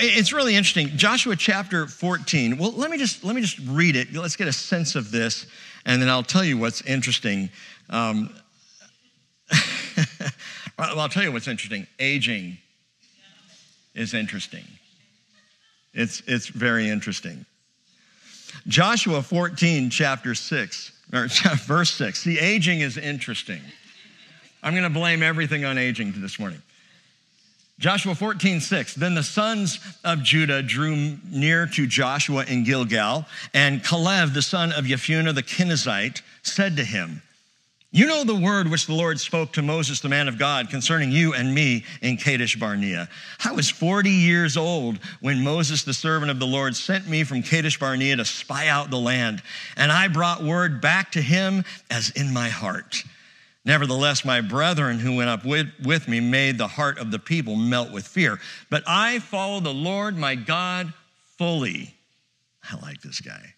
It's really interesting. Joshua chapter 14. Well, let me just let me just read it. Let's get a sense of this, and then I'll tell you what's interesting. Um, well, I'll tell you what's interesting. Aging is interesting. It's it's very interesting. Joshua 14, chapter 6, or verse 6. The aging is interesting. I'm going to blame everything on aging this morning. Joshua 14, 6. Then the sons of Judah drew near to Joshua in Gilgal, and Caleb, the son of Jephunneh the Kenizzite, said to him, You know the word which the Lord spoke to Moses, the man of God, concerning you and me in Kadesh Barnea. I was 40 years old when Moses, the servant of the Lord, sent me from Kadesh Barnea to spy out the land, and I brought word back to him as in my heart. Nevertheless, my brethren who went up with, with me made the heart of the people melt with fear. But I follow the Lord my God fully. I like this guy.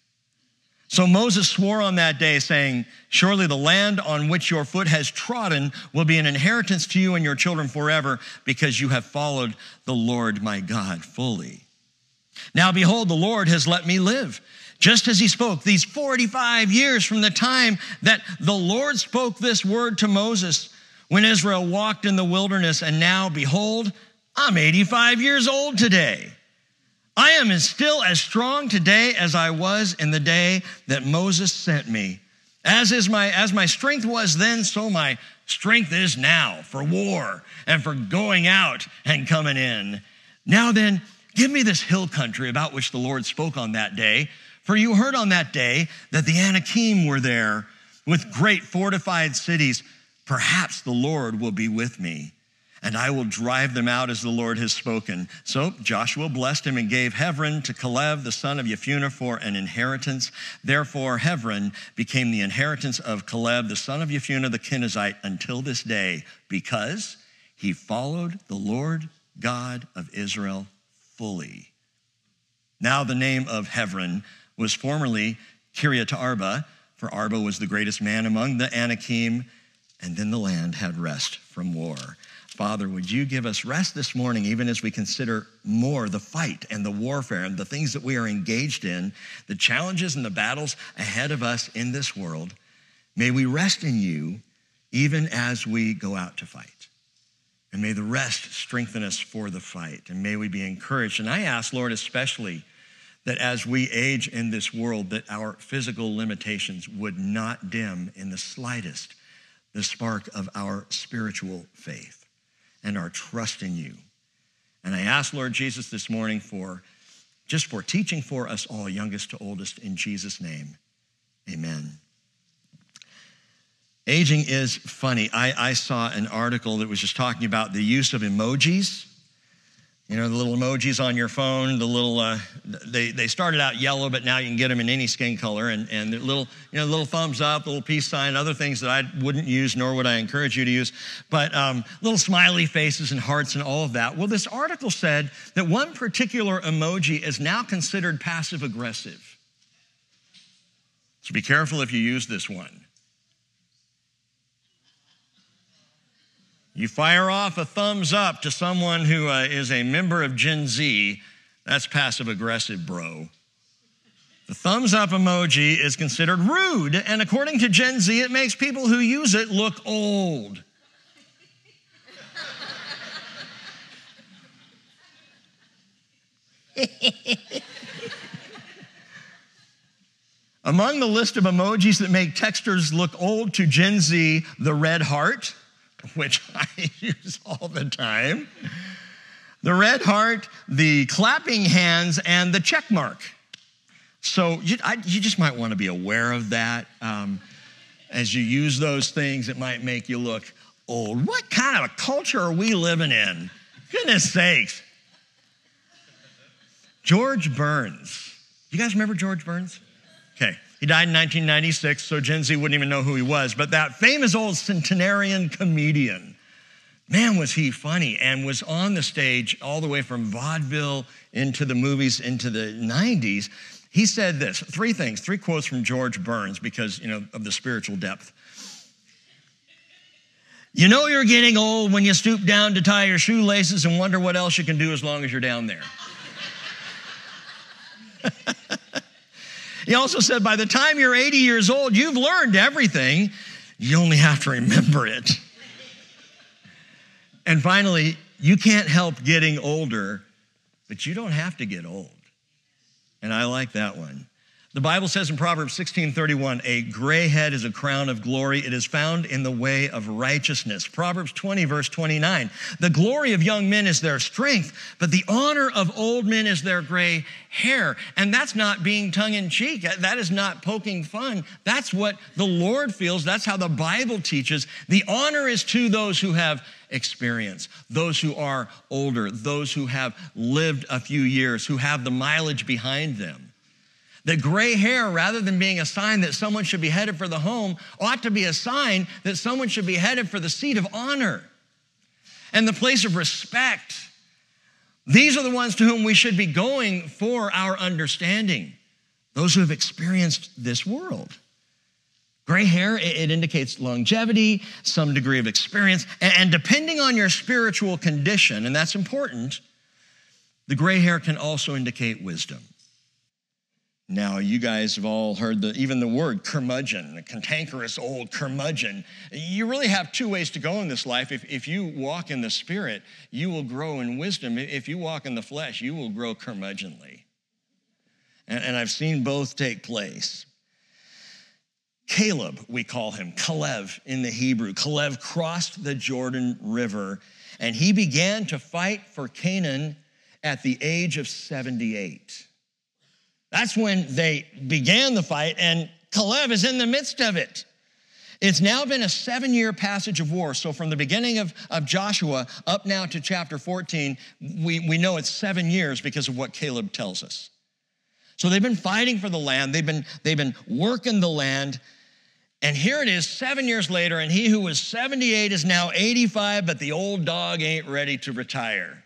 So Moses swore on that day, saying, Surely the land on which your foot has trodden will be an inheritance to you and your children forever, because you have followed the Lord my God fully. Now behold, the Lord has let me live just as he spoke, these 45 years from the time that the Lord spoke this word to Moses when Israel walked in the wilderness, and now, behold, I'm 85 years old today. I am still as strong today as I was in the day that Moses sent me. As is my as my strength was then, so my strength is now for war and for going out and coming in. Now then, give me this hill country about which the Lord spoke on that day for you heard on that day that the Anakim were there with great fortified cities. Perhaps the Lord will be with me, and I will drive them out as the Lord has spoken. So Joshua blessed him and gave Hebron to Caleb, the son of Jephunneh, for an inheritance. Therefore, Hebron became the inheritance of Caleb, the son of Jephunneh, the Kenizzite, until this day, because he followed the Lord God of Israel fully. Now, the name of Hebron was formerly Kiriath Arba, for Arba was the greatest man among the Anakim, and then the land had rest from war. Father, would you give us rest this morning, even as we consider more the fight and the warfare and the things that we are engaged in, the challenges and the battles ahead of us in this world? May we rest in you even as we go out to fight. And may the rest strengthen us for the fight. And may we be encouraged. And I ask, Lord, especially that as we age in this world that our physical limitations would not dim in the slightest the spark of our spiritual faith and our trust in you. And i ask lord jesus this morning for just for teaching for us all youngest to oldest in jesus name amen. Aging is funny. I, I saw an article that was just talking about the use of emojis you know, the little emojis on your phone, the little, uh, they, they started out yellow, but now you can get them in any skin color. And, and the little, you know, little thumbs up, little peace sign, other things that I wouldn't use, nor would I encourage you to use. But um, little smiley faces and hearts and all of that. Well, this article said that one particular emoji is now considered passive aggressive. So be careful if you use this one. You fire off a thumbs up to someone who uh, is a member of Gen Z, that's passive aggressive, bro. The thumbs up emoji is considered rude, and according to Gen Z, it makes people who use it look old. Among the list of emojis that make texters look old to Gen Z, the red heart which I use all the time, the red heart, the clapping hands, and the check mark. So you, I, you just might want to be aware of that. Um, as you use those things, it might make you look old. What kind of a culture are we living in? Goodness sakes. George Burns. You guys remember George Burns? Okay. He died in 1996, so Gen Z wouldn't even know who he was. But that famous old centenarian comedian, man, was he funny and was on the stage all the way from vaudeville into the movies into the 90s. He said this three things, three quotes from George Burns because, you know, of the spiritual depth. You know you're getting old when you stoop down to tie your shoelaces and wonder what else you can do as long as you're down there. he also said, by the time you're 80 years old, you've learned everything. You only have to remember it. And finally, you can't help getting older, but you don't have to get old. And I like that one. The Bible says in Proverbs 16:31, a gray head is a crown of glory. It is found in the way of righteousness. Proverbs 20, verse 29, the glory of young men is their strength, but the honor of old men is their gray hair. And that's not being tongue in cheek. That is not poking fun. That's what the Lord feels. That's how the Bible teaches. The honor is to those who have experience, those who are older, those who have lived a few years, who have the mileage behind them. The gray hair, rather than being a sign that someone should be headed for the home, ought to be a sign that someone should be headed for the seat of honor and the place of respect. These are the ones to whom we should be going for our understanding, those who have experienced this world. Gray hair, it indicates longevity, some degree of experience, and depending on your spiritual condition, and that's important, the gray hair can also indicate wisdom. Now, you guys have all heard the, even the word curmudgeon, the cantankerous old curmudgeon. You really have two ways to go in this life. If, if you walk in the spirit, you will grow in wisdom. If you walk in the flesh, you will grow curmudgeonly. And, and I've seen both take place. Caleb, we call him, Kalev in the Hebrew. Kalev crossed the Jordan River and he began to fight for Canaan at the age of 78. That's when they began the fight, and Caleb is in the midst of it. It's now been a seven year passage of war. So, from the beginning of, of Joshua up now to chapter 14, we, we know it's seven years because of what Caleb tells us. So, they've been fighting for the land, they've been, they've been working the land. And here it is, seven years later, and he who was 78 is now 85, but the old dog ain't ready to retire.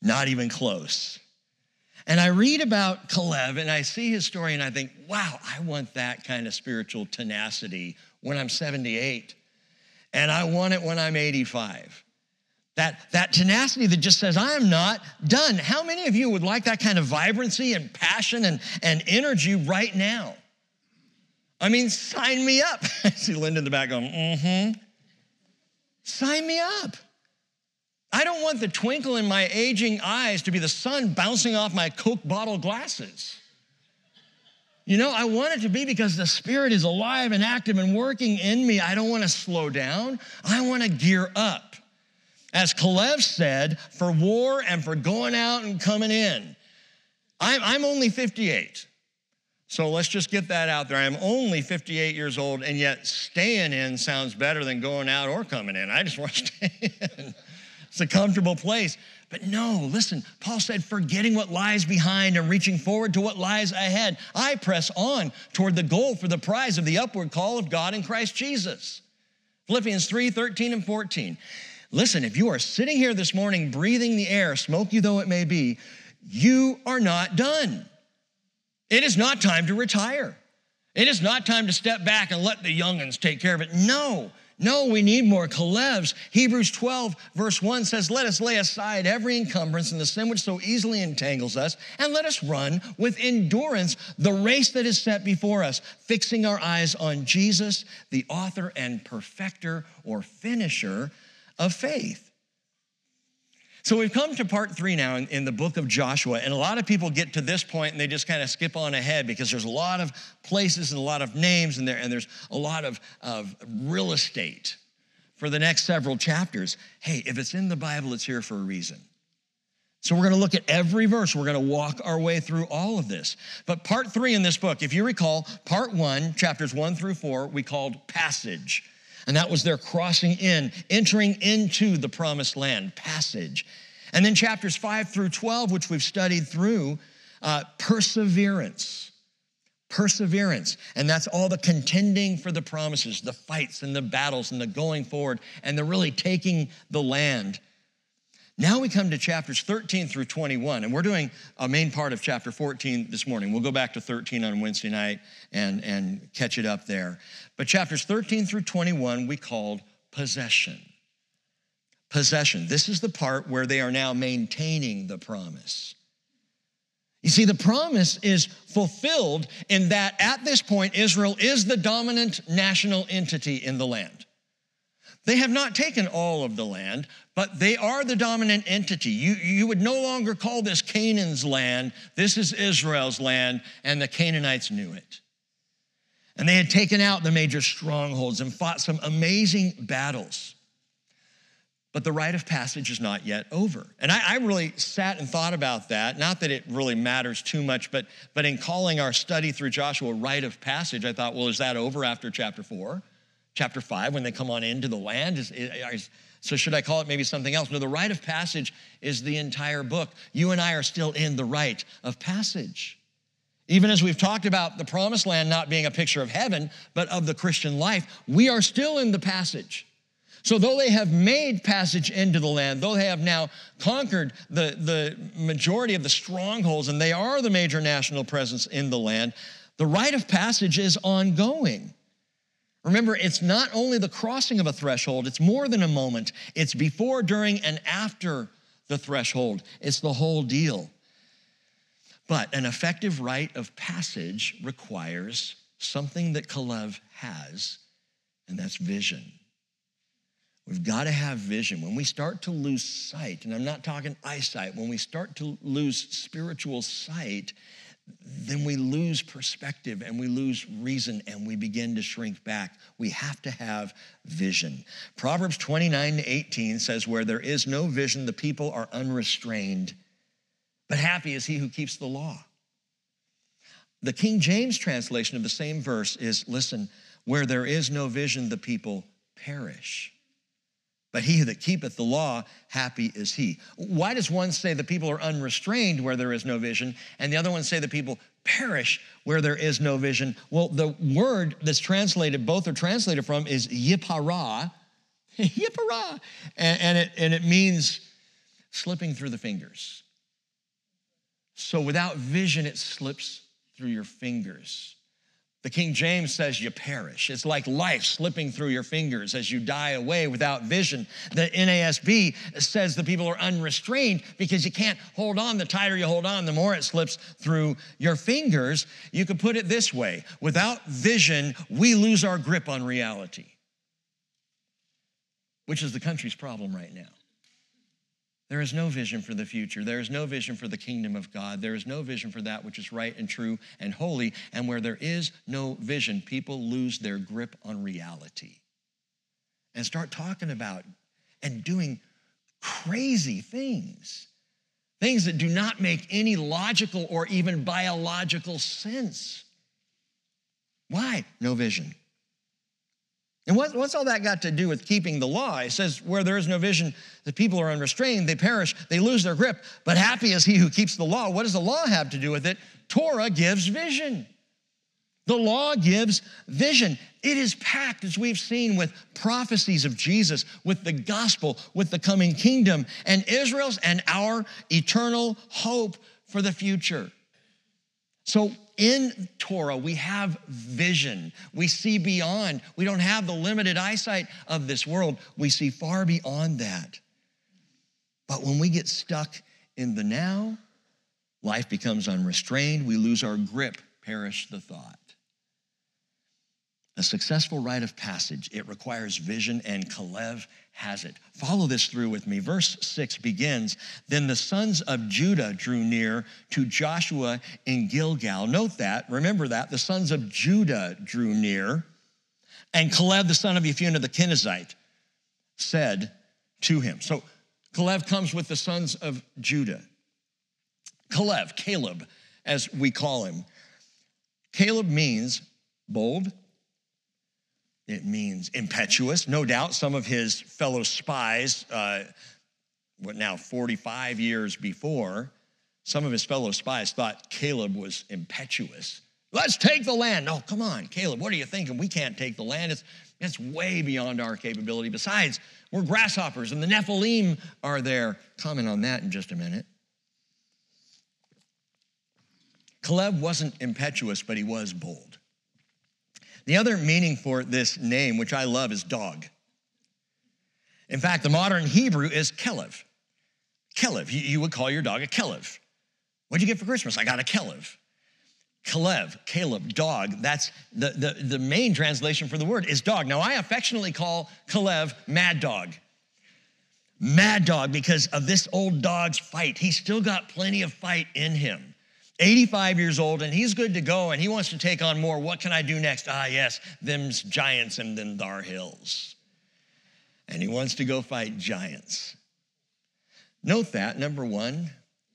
Not even close. And I read about Caleb and I see his story and I think, wow, I want that kind of spiritual tenacity when I'm 78. And I want it when I'm 85. That, that tenacity that just says, I am not done. How many of you would like that kind of vibrancy and passion and, and energy right now? I mean, sign me up. I see Linda in the back going, mm hmm. Sign me up. I don't want the twinkle in my aging eyes to be the sun bouncing off my Coke bottle glasses. You know, I want it to be because the Spirit is alive and active and working in me. I don't want to slow down. I want to gear up. As Kalev said, for war and for going out and coming in. I'm, I'm only 58. So let's just get that out there. I'm only 58 years old, and yet staying in sounds better than going out or coming in. I just want to stay in. It's a comfortable place. But no, listen, Paul said, forgetting what lies behind and reaching forward to what lies ahead, I press on toward the goal for the prize of the upward call of God in Christ Jesus. Philippians 3 13 and 14. Listen, if you are sitting here this morning breathing the air, smoky though it may be, you are not done. It is not time to retire. It is not time to step back and let the youngins take care of it. No, no, we need more Kalevs. Hebrews 12, verse 1 says, Let us lay aside every encumbrance and the sin which so easily entangles us, and let us run with endurance the race that is set before us, fixing our eyes on Jesus, the author and perfecter or finisher of faith. So we've come to part three now in, in, the book of Joshua, and a lot of people get to this point and they just kind of skip on ahead because there's a lot of places and a lot of names and there, and there's a lot of, of real estate for the next several chapters. Hey, if it's in the Bible, it's here for a reason. So we're going to look at every verse. We're going to walk our way through all of this. But part three in this book, if you recall, part one, chapters one through four, we called passage. And that was their crossing in, entering into the promised land, passage. And then chapters 5 through 12, which we've studied through, uh, perseverance. Perseverance. And that's all the contending for the promises, the fights and the battles and the going forward and the really taking the land. Now we come to chapters 13 through 21, and we're doing a main part of chapter 14 this morning. We'll go back to 13 on Wednesday night and, and catch it up there. But chapters 13 through 21 we called possession. Possession. This is the part where they are now maintaining the promise. You see, the promise is fulfilled in that at this point, Israel is the dominant national entity in the land. They have not taken all of the land, but they are the dominant entity. You, you would no longer call this Canaan's land. This is Israel's land, and the Canaanites knew it. And they had taken out the major strongholds and fought some amazing battles. But the rite of passage is not yet over. And I, I, really sat and thought about that. Not that it really matters too much, but, but in calling our study through Joshua rite of passage, I thought, well, is that over after chapter four? Chapter five, when they come on into the land? Is, is, so should I call it maybe something else? No, the rite of passage is the entire book. You and I are still in the rite of passage. Even as we've talked about the promised land not being a picture of heaven, but of the Christian life, we are still in the passage. So, though they have made passage into the land, though they have now conquered the, the majority of the strongholds, and they are the major national presence in the land, the rite of passage is ongoing. Remember, it's not only the crossing of a threshold, it's more than a moment. It's before, during, and after the threshold. It's the whole deal. But an effective rite of passage requires something that Kalev has, and that's vision. We've got to have vision. When we start to lose sight, and I'm not talking eyesight, when we start to lose spiritual sight, then we lose perspective and we lose reason and we begin to shrink back. We have to have vision. Proverbs 29 to 18 says, Where there is no vision, the people are unrestrained, but happy is he who keeps the law. The King James translation of the same verse is Listen, where there is no vision, the people perish. But he that keepeth the law, happy is he. Why does one say the people are unrestrained where there is no vision, and the other one say the people perish where there is no vision? Well, the word that's translated, both are translated from, is yipara. yipara. And, and, it, and it means slipping through the fingers. So without vision, it slips through your fingers. The King James says you perish. It's like life slipping through your fingers as you die away without vision. The NASB says the people are unrestrained because you can't hold on. The tighter you hold on, the more it slips through your fingers. You could put it this way without vision, we lose our grip on reality, which is the country's problem right now. There is no vision for the future. There is no vision for the kingdom of God. There is no vision for that which is right and true and holy. And where there is no vision, people lose their grip on reality and start talking about and doing crazy things. Things that do not make any logical or even biological sense. Why? No vision. And what, what's all that got to do with keeping the law? It says, where there is no vision, the people are unrestrained, they perish, they lose their grip. But happy is he who keeps the law. What does the law have to do with it? Torah gives vision. The law gives vision. It is packed, as we've seen, with prophecies of Jesus, with the gospel, with the coming kingdom, and Israel's and our eternal hope for the future. So in Torah, we have vision. We see beyond. We don't have the limited eyesight of this world. We see far beyond that. But when we get stuck in the now, life becomes unrestrained. We lose our grip, perish the thought. A successful rite of passage, it requires vision, and Kalev has it. Follow this through with me. Verse 6 begins Then the sons of Judah drew near to Joshua in Gilgal. Note that, remember that. The sons of Judah drew near, and Kalev, the son of Jephunneh the Kenizzite, said to him. So Kalev comes with the sons of Judah. Kalev, Caleb, as we call him. Caleb means bold, it means impetuous. No doubt some of his fellow spies, uh, what now, 45 years before, some of his fellow spies thought Caleb was impetuous. Let's take the land. No, come on, Caleb, what are you thinking? We can't take the land. It's, it's way beyond our capability. Besides, we're grasshoppers and the Nephilim are there. Comment on that in just a minute. Caleb wasn't impetuous, but he was bold. The other meaning for this name, which I love, is dog. In fact, the modern Hebrew is Kelev. Kelev. You, would call your dog a Kelev. What'd you get for Christmas? I got a Kelev. Kalev, Caleb, dog. That's the, the, the main translation for the word is dog. Now, I affectionately call Kalev Mad Dog. Mad Dog because of this old dog's fight. He's still got plenty of fight in him. 85 years old, and he's good to go, and he wants to take on more. What can I do next? Ah, yes, them's giants and them dar hills. And he wants to go fight giants. Note that, number one,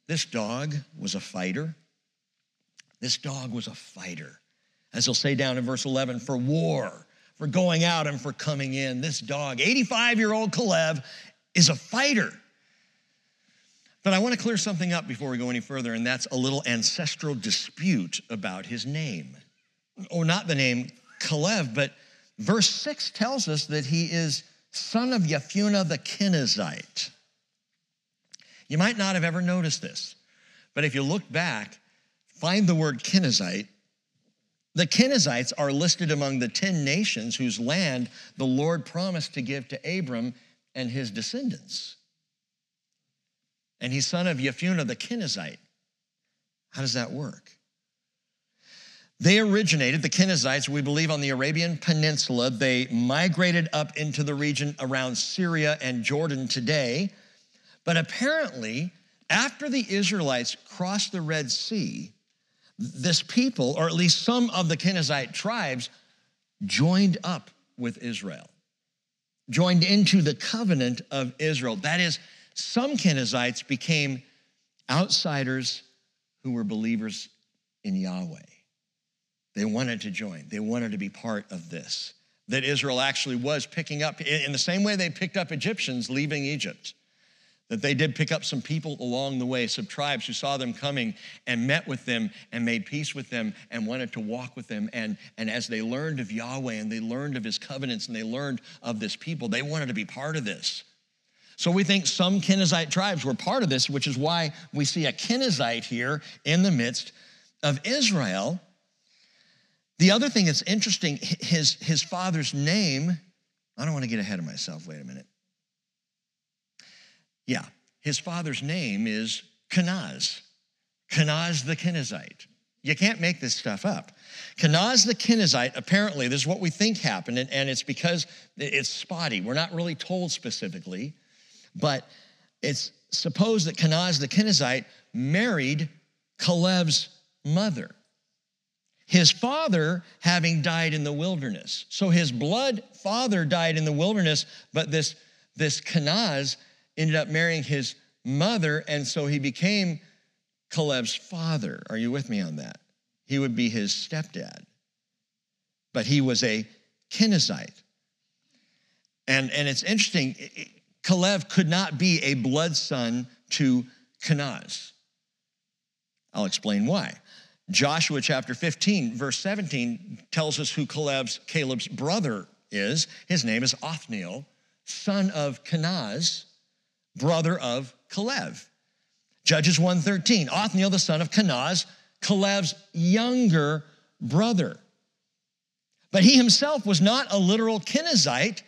this dog was a fighter. This dog was a fighter. As he'll say down in verse 11, for war, for going out and for coming in. This dog, 85 year old Kalev, is a fighter. But I want to clear something up before we go any further, and that's a little ancestral dispute about his name. Or not the name Kalev, but verse 6 tells us that he is son of Yephunah the Kenizzite. You might not have ever noticed this, but if you look back, find the word Kenizzite. The Kenizzites are listed among the 10 nations whose land the Lord promised to give to Abram and his descendants. And he's son of Yephunah the Kenizzite. How does that work? They originated, the Kenizzites, we believe, on the Arabian Peninsula. They migrated up into the region around Syria and Jordan today. But apparently, after the Israelites crossed the Red Sea, this people, or at least some of the Kenizzite tribes, joined up with Israel, joined into the covenant of Israel. That is, some Kenizzites became outsiders who were believers in Yahweh. They wanted to join, they wanted to be part of this. That Israel actually was picking up, in the same way they picked up Egyptians leaving Egypt that they did pick up some people along the way, some tribes who saw them coming and met with them and made peace with them and wanted to walk with them. And, and as they learned of Yahweh and they learned of his covenants and they learned of this people, they wanted to be part of this. So we think some Kenizzite tribes were part of this, which is why we see a Kenizzite here in the midst of Israel. The other thing that's interesting, his, his father's name, I don't want to get ahead of myself, wait a minute. Yeah, his father's name is Kenaz, Kenaz the Kenizzite. You can't make this stuff up. Kenaz the Kenizzite, apparently, this is what we think happened, and, and it's because it's spotty. We're not really told specifically, but it's supposed that Kenaz the Kenizzite married Kalev's mother. His father having died in the wilderness. So his blood father died in the wilderness, but this, this Kenaz ended up marrying his mother, and so he became Caleb's father. Are you with me on that? He would be his stepdad. But he was a Kenizzite. And, and it's interesting, Caleb could not be a blood son to Kenaz. I'll explain why. Joshua chapter 15, verse 17 tells us who Caleb's, Caleb's brother is. His name is Othniel, son of Kenaz, brother of Caleb. Judges 1:13, Othniel the son of Kenaz, Caleb's younger brother. But he himself was not a literal Kenizzite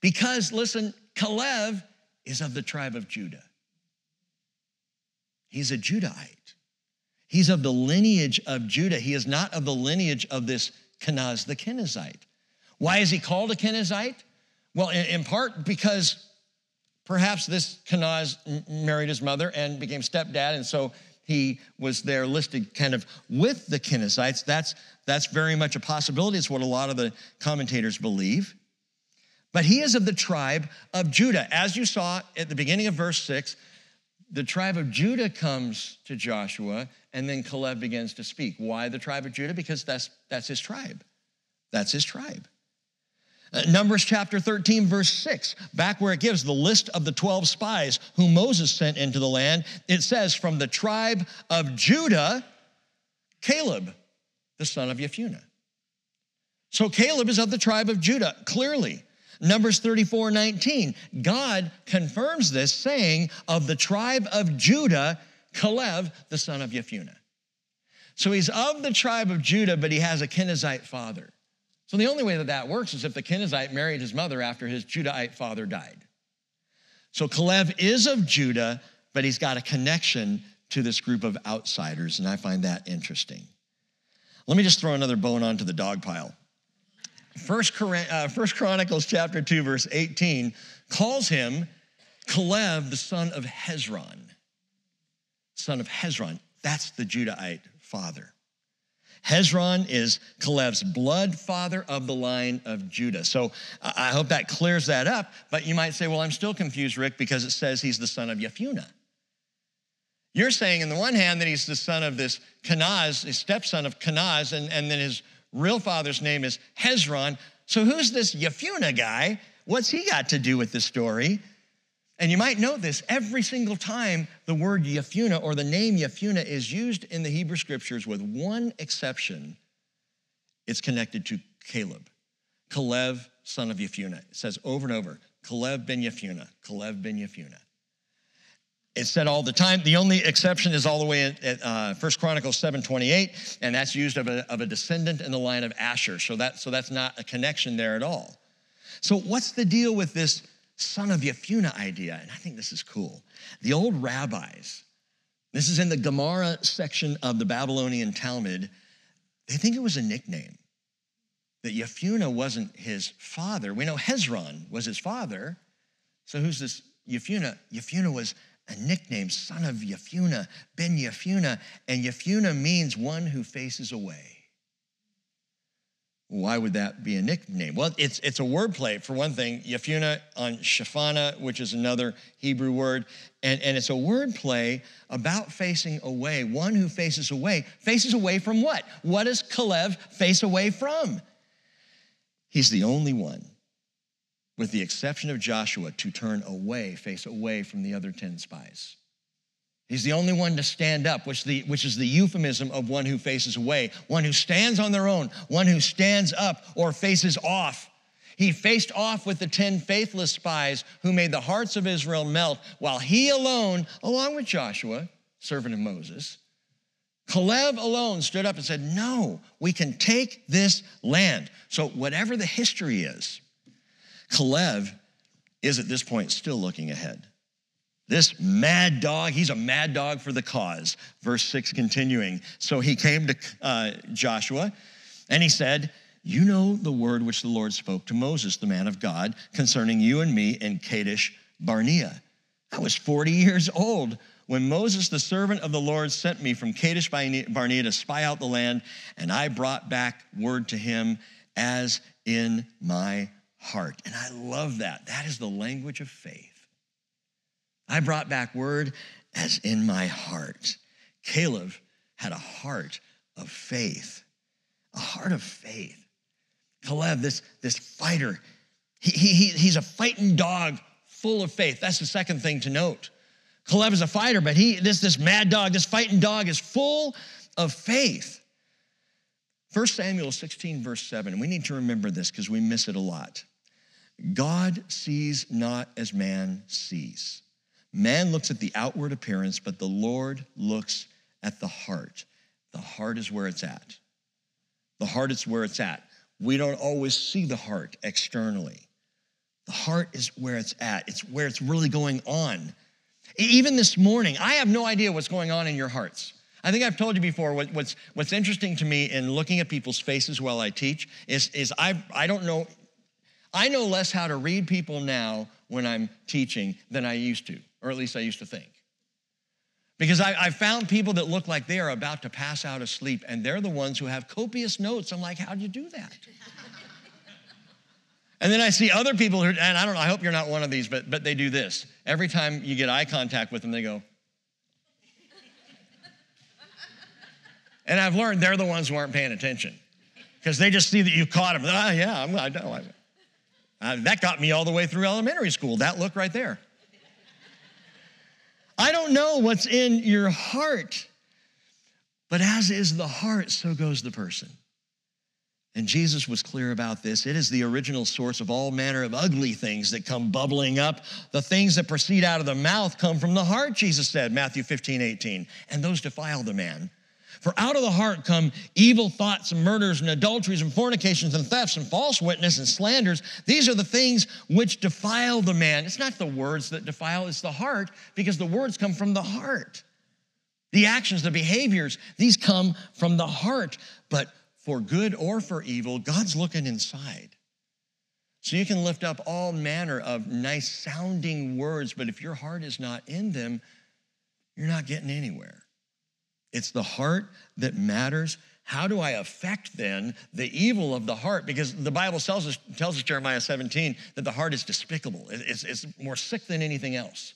because, listen, Caleb is of the tribe of Judah. He's a Judahite. He's of the lineage of Judah. He is not of the lineage of this Kenaz the Kenizzite. Why is he called a Kenizzite? Well, in, part because Perhaps this Kenaz married his mother and became stepdad, and so he was there listed kind of with the Kenizzites. That's, that's very much a possibility. It's what a lot of the commentators believe. But he is of the tribe of Judah. As you saw at the beginning of verse 6, the tribe of Judah comes to Joshua, and then Caleb begins to speak. Why the tribe of Judah? Because that's, that's his tribe. That's his tribe. Uh, Numbers chapter 13, verse 6, back where it gives the list of the 12 spies whom Moses sent into the land, it says, From the tribe of Judah, Caleb, the son of Yephunah. So Caleb is of the tribe of Judah, clearly. Numbers 34, 19, God confirms this, saying, Of the tribe of Judah, Caleb, the son of Yephunah. So he's of the tribe of Judah, but he has a Kenizzite father. So the only way that that works is if the Kenizzite married his mother after his Judahite father died. So Caleb is of Judah, but he's got a connection to this group of outsiders, and I find that interesting. Let me just throw another bone onto the dog pile. First, uh, First Chronicles chapter 2, verse 18 calls him Caleb, the son of Hezron. Son of Hezron. That's the Judahite father. Hezron is Caleb's blood father of the line of Judah. So I hope that clears that up. But you might say, well, I'm still confused, Rick, because it says he's the son of Yefunah. You're saying, on the one hand, that he's the son of this Kenaz, his stepson of Kenaz, and, and then his real father's name is Hezron. So who's this Yefunah guy? What's he got to do with the story? And you might know this every single time the word Yefunah or the name Yefunah is used in the Hebrew scriptures, with one exception, it's connected to Caleb. Caleb, son of Yefunah. It says over and over, Caleb ben Yefunah, Caleb ben Yefunah. It's said all the time. The only exception is all the way at, uh, 1 Chronicles 7.28, and that's used of a, of a descendant in the line of Asher. So, that, so that's not a connection there at all. So what's the deal with this son of Yefunah idea? And I think this is cool. The old rabbis, this is in the Gemara section of the Babylonian Talmud, they think it was a nickname. That Yefunah wasn't his father. We know Hezron was his father. So who's this Yefunah? Yefunah was a nickname, son of Yefunah, ben Yefunah, and Yefunah means one who faces away. Why would that be a nickname? Well, it's, it's a wordplay. For one thing, Yefunah on Shafana, which is another Hebrew word, and, and it's a wordplay about facing away. One who faces away. Faces away from what? What does Caleb face away from? He's the only one with the exception of Joshua, to turn away, face away from the other 10 spies. He's the only one to stand up, which, the, which is the euphemism of one who faces away, one who stands on their own, one who stands up or faces off. He faced off with the 10 faithless spies who made the hearts of Israel melt, while he alone, along with Joshua, servant of Moses, Caleb alone stood up and said, No, we can take this land. So, whatever the history is, Caleb is at this point still looking ahead. This mad dog, he's a mad dog for the cause. Verse 6 continuing. So he came to uh, Joshua and he said, You know the word which the Lord spoke to Moses, the man of God, concerning you and me in Kadesh Barnea. I was 40 years old when Moses, the servant of the Lord, sent me from Kadesh Barnea to spy out the land, and I brought back word to him as in my heart. And I love that. That is the language of faith. I brought back word as in my heart. Caleb had a heart of faith, a heart of faith. Caleb, this, this fighter, he, he, he's a fighting dog full of faith. That's the second thing to note. Caleb is a fighter, but he, this, this mad dog, this fighting dog is full of faith. 1 Samuel 16, verse 7, we need to remember this because we miss it a lot. God sees not as man sees. Man looks at the outward appearance, but the Lord looks at the heart. The heart is where it's at. The heart is where it's at. We don't always see the heart externally. The heart is where it's at, it's where it's really going on. Even this morning, I have no idea what's going on in your hearts. I think I've told you before, what, what's, what's interesting to me in looking at people's faces while I teach is, is I, I don't know I know less how to read people now when I'm teaching than I used to, or at least I used to think. Because I, I, found people that look like they are about to pass out of sleep, and they're the ones who have copious notes. I'm like, how'd you do that? and then I see other people who, and I don't know, I hope you're not one of these, but, but they do this. Every time you get eye contact with them, they go, and I've learned they're the ones who aren't paying attention because they just see that you caught them. Ah, yeah, I'm, I know. Uh, that got me all the way through elementary school, that look right there. I don't know what's in your heart, but as is the heart, so goes the person. And Jesus was clear about this. It is the original source of all manner of ugly things that come bubbling up. The things that proceed out of the mouth come from the heart, Jesus said, Matthew 15, 18. And those defile the man. For out of the heart come evil thoughts and murders and adulteries and fornications and thefts and false witness and slanders. These are the things which defile the man. It's not the words that defile, it's the heart because the words come from the heart. The actions, the behaviors, these come from the heart. But for good or for evil, God's looking inside. So you can lift up all manner of nice sounding words, but if your heart is not in them, you're not getting anywhere. It's the heart that matters. How do I affect then the evil of the heart? Because the Bible tells us, tells us Jeremiah 17, that the heart is despicable. It's, it's more sick than anything else.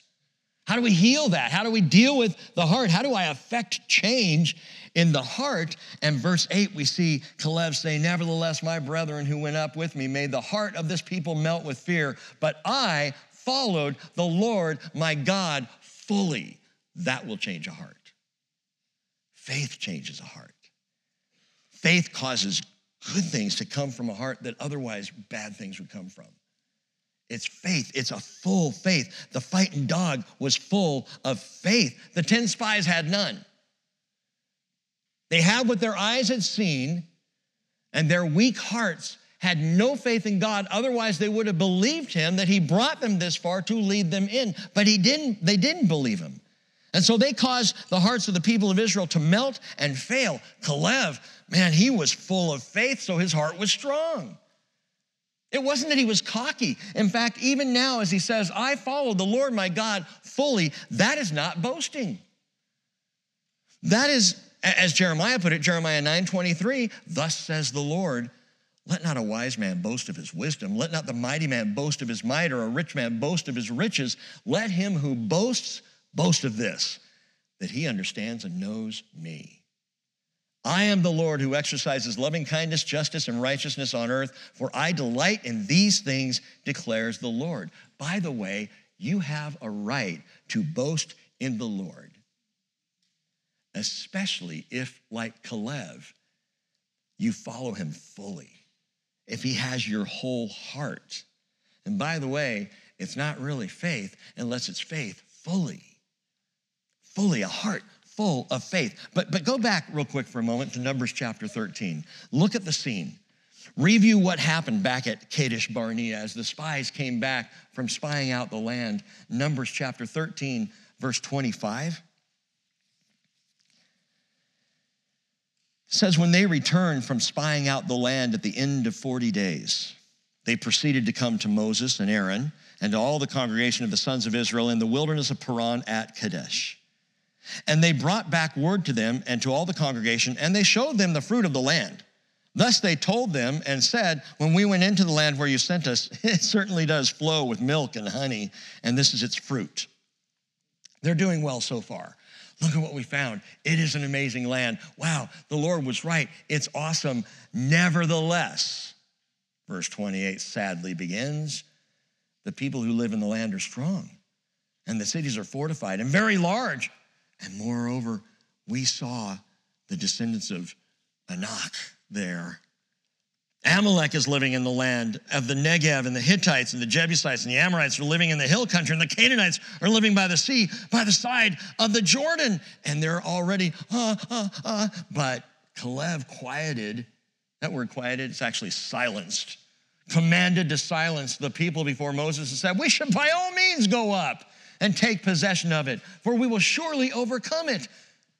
How do we heal that? How do we deal with the heart? How do I affect change in the heart? And verse 8, we see Caleb say, Nevertheless, my brethren who went up with me made the heart of this people melt with fear, but I followed the Lord my God fully. That will change a heart. Faith changes a heart. Faith causes good things to come from a heart that otherwise bad things would come from. It's faith. It's a full faith. The fighting dog was full of faith. The 10 spies had none. They had what their eyes had seen, and their weak hearts had no faith in God. Otherwise, they would have believed him that he brought them this far to lead them in. But he didn't, they didn't believe him. And so they caused the hearts of the people of Israel to melt and fail. Caleb, man, he was full of faith, so his heart was strong. It wasn't that he was cocky. In fact, even now, as he says, I follow the Lord my God fully, that is not boasting. That is, as Jeremiah put it, Jeremiah 9 23, thus says the Lord, let not a wise man boast of his wisdom. Let not the mighty man boast of his might, or a rich man boast of his riches. Let him who boasts boast of this, that he understands and knows me. I am the Lord who exercises loving kindness, justice, and righteousness on earth, for I delight in these things, declares the Lord. By the way, you have a right to boast in the Lord, especially if, like Caleb, you follow him fully, if he has your whole heart. And by the way, it's not really faith unless it's faith fully fully, a heart full of faith. But, but go back real quick for a moment to Numbers chapter 13. Look at the scene. Review what happened back at Kadesh Barnea as the spies came back from spying out the land. Numbers chapter 13, verse 25. says, When they returned from spying out the land at the end of 40 days, they proceeded to come to Moses and Aaron and all the congregation of the sons of Israel in the wilderness of Paran at Kadesh. And they brought back word to them and to all the congregation, and they showed them the fruit of the land. Thus they told them and said, When we went into the land where you sent us, it certainly does flow with milk and honey, and this is its fruit. They're doing well so far. Look at what we found. It is an amazing land. Wow, the Lord was right. It's awesome. Nevertheless, verse 28 sadly begins the people who live in the land are strong, and the cities are fortified and very large. And moreover, we saw the descendants of Anak there. Amalek is living in the land of the Negev, and the Hittites and the Jebusites and the Amorites are living in the hill country, and the Canaanites are living by the sea, by the side of the Jordan. And they're already, uh, uh, uh. But Caleb quieted, that word quieted, it's actually silenced, commanded to silence the people before Moses and said, We should by all means go up and take possession of it, for we will surely overcome it.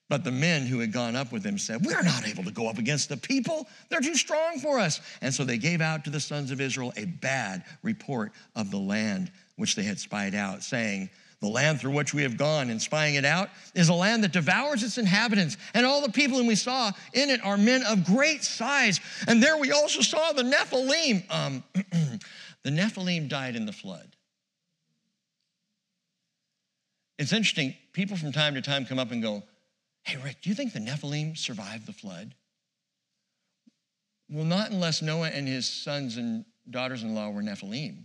But the men who had gone up with him said, We're not able to go up against the people. They're too strong for us. And so they gave out to the sons of Israel a bad report of the land which they had spied out, saying, The land through which we have gone in spying it out is a land that devours its inhabitants, and all the people whom we saw in it are men of great size. And there we also saw the Nephilim. Um, the Nephilim died in the flood. It's interesting, people from time to time come up and go, Hey, Rick, do you think the Nephilim survived the flood? Well, not unless Noah and his sons and daughters in law were Nephilim.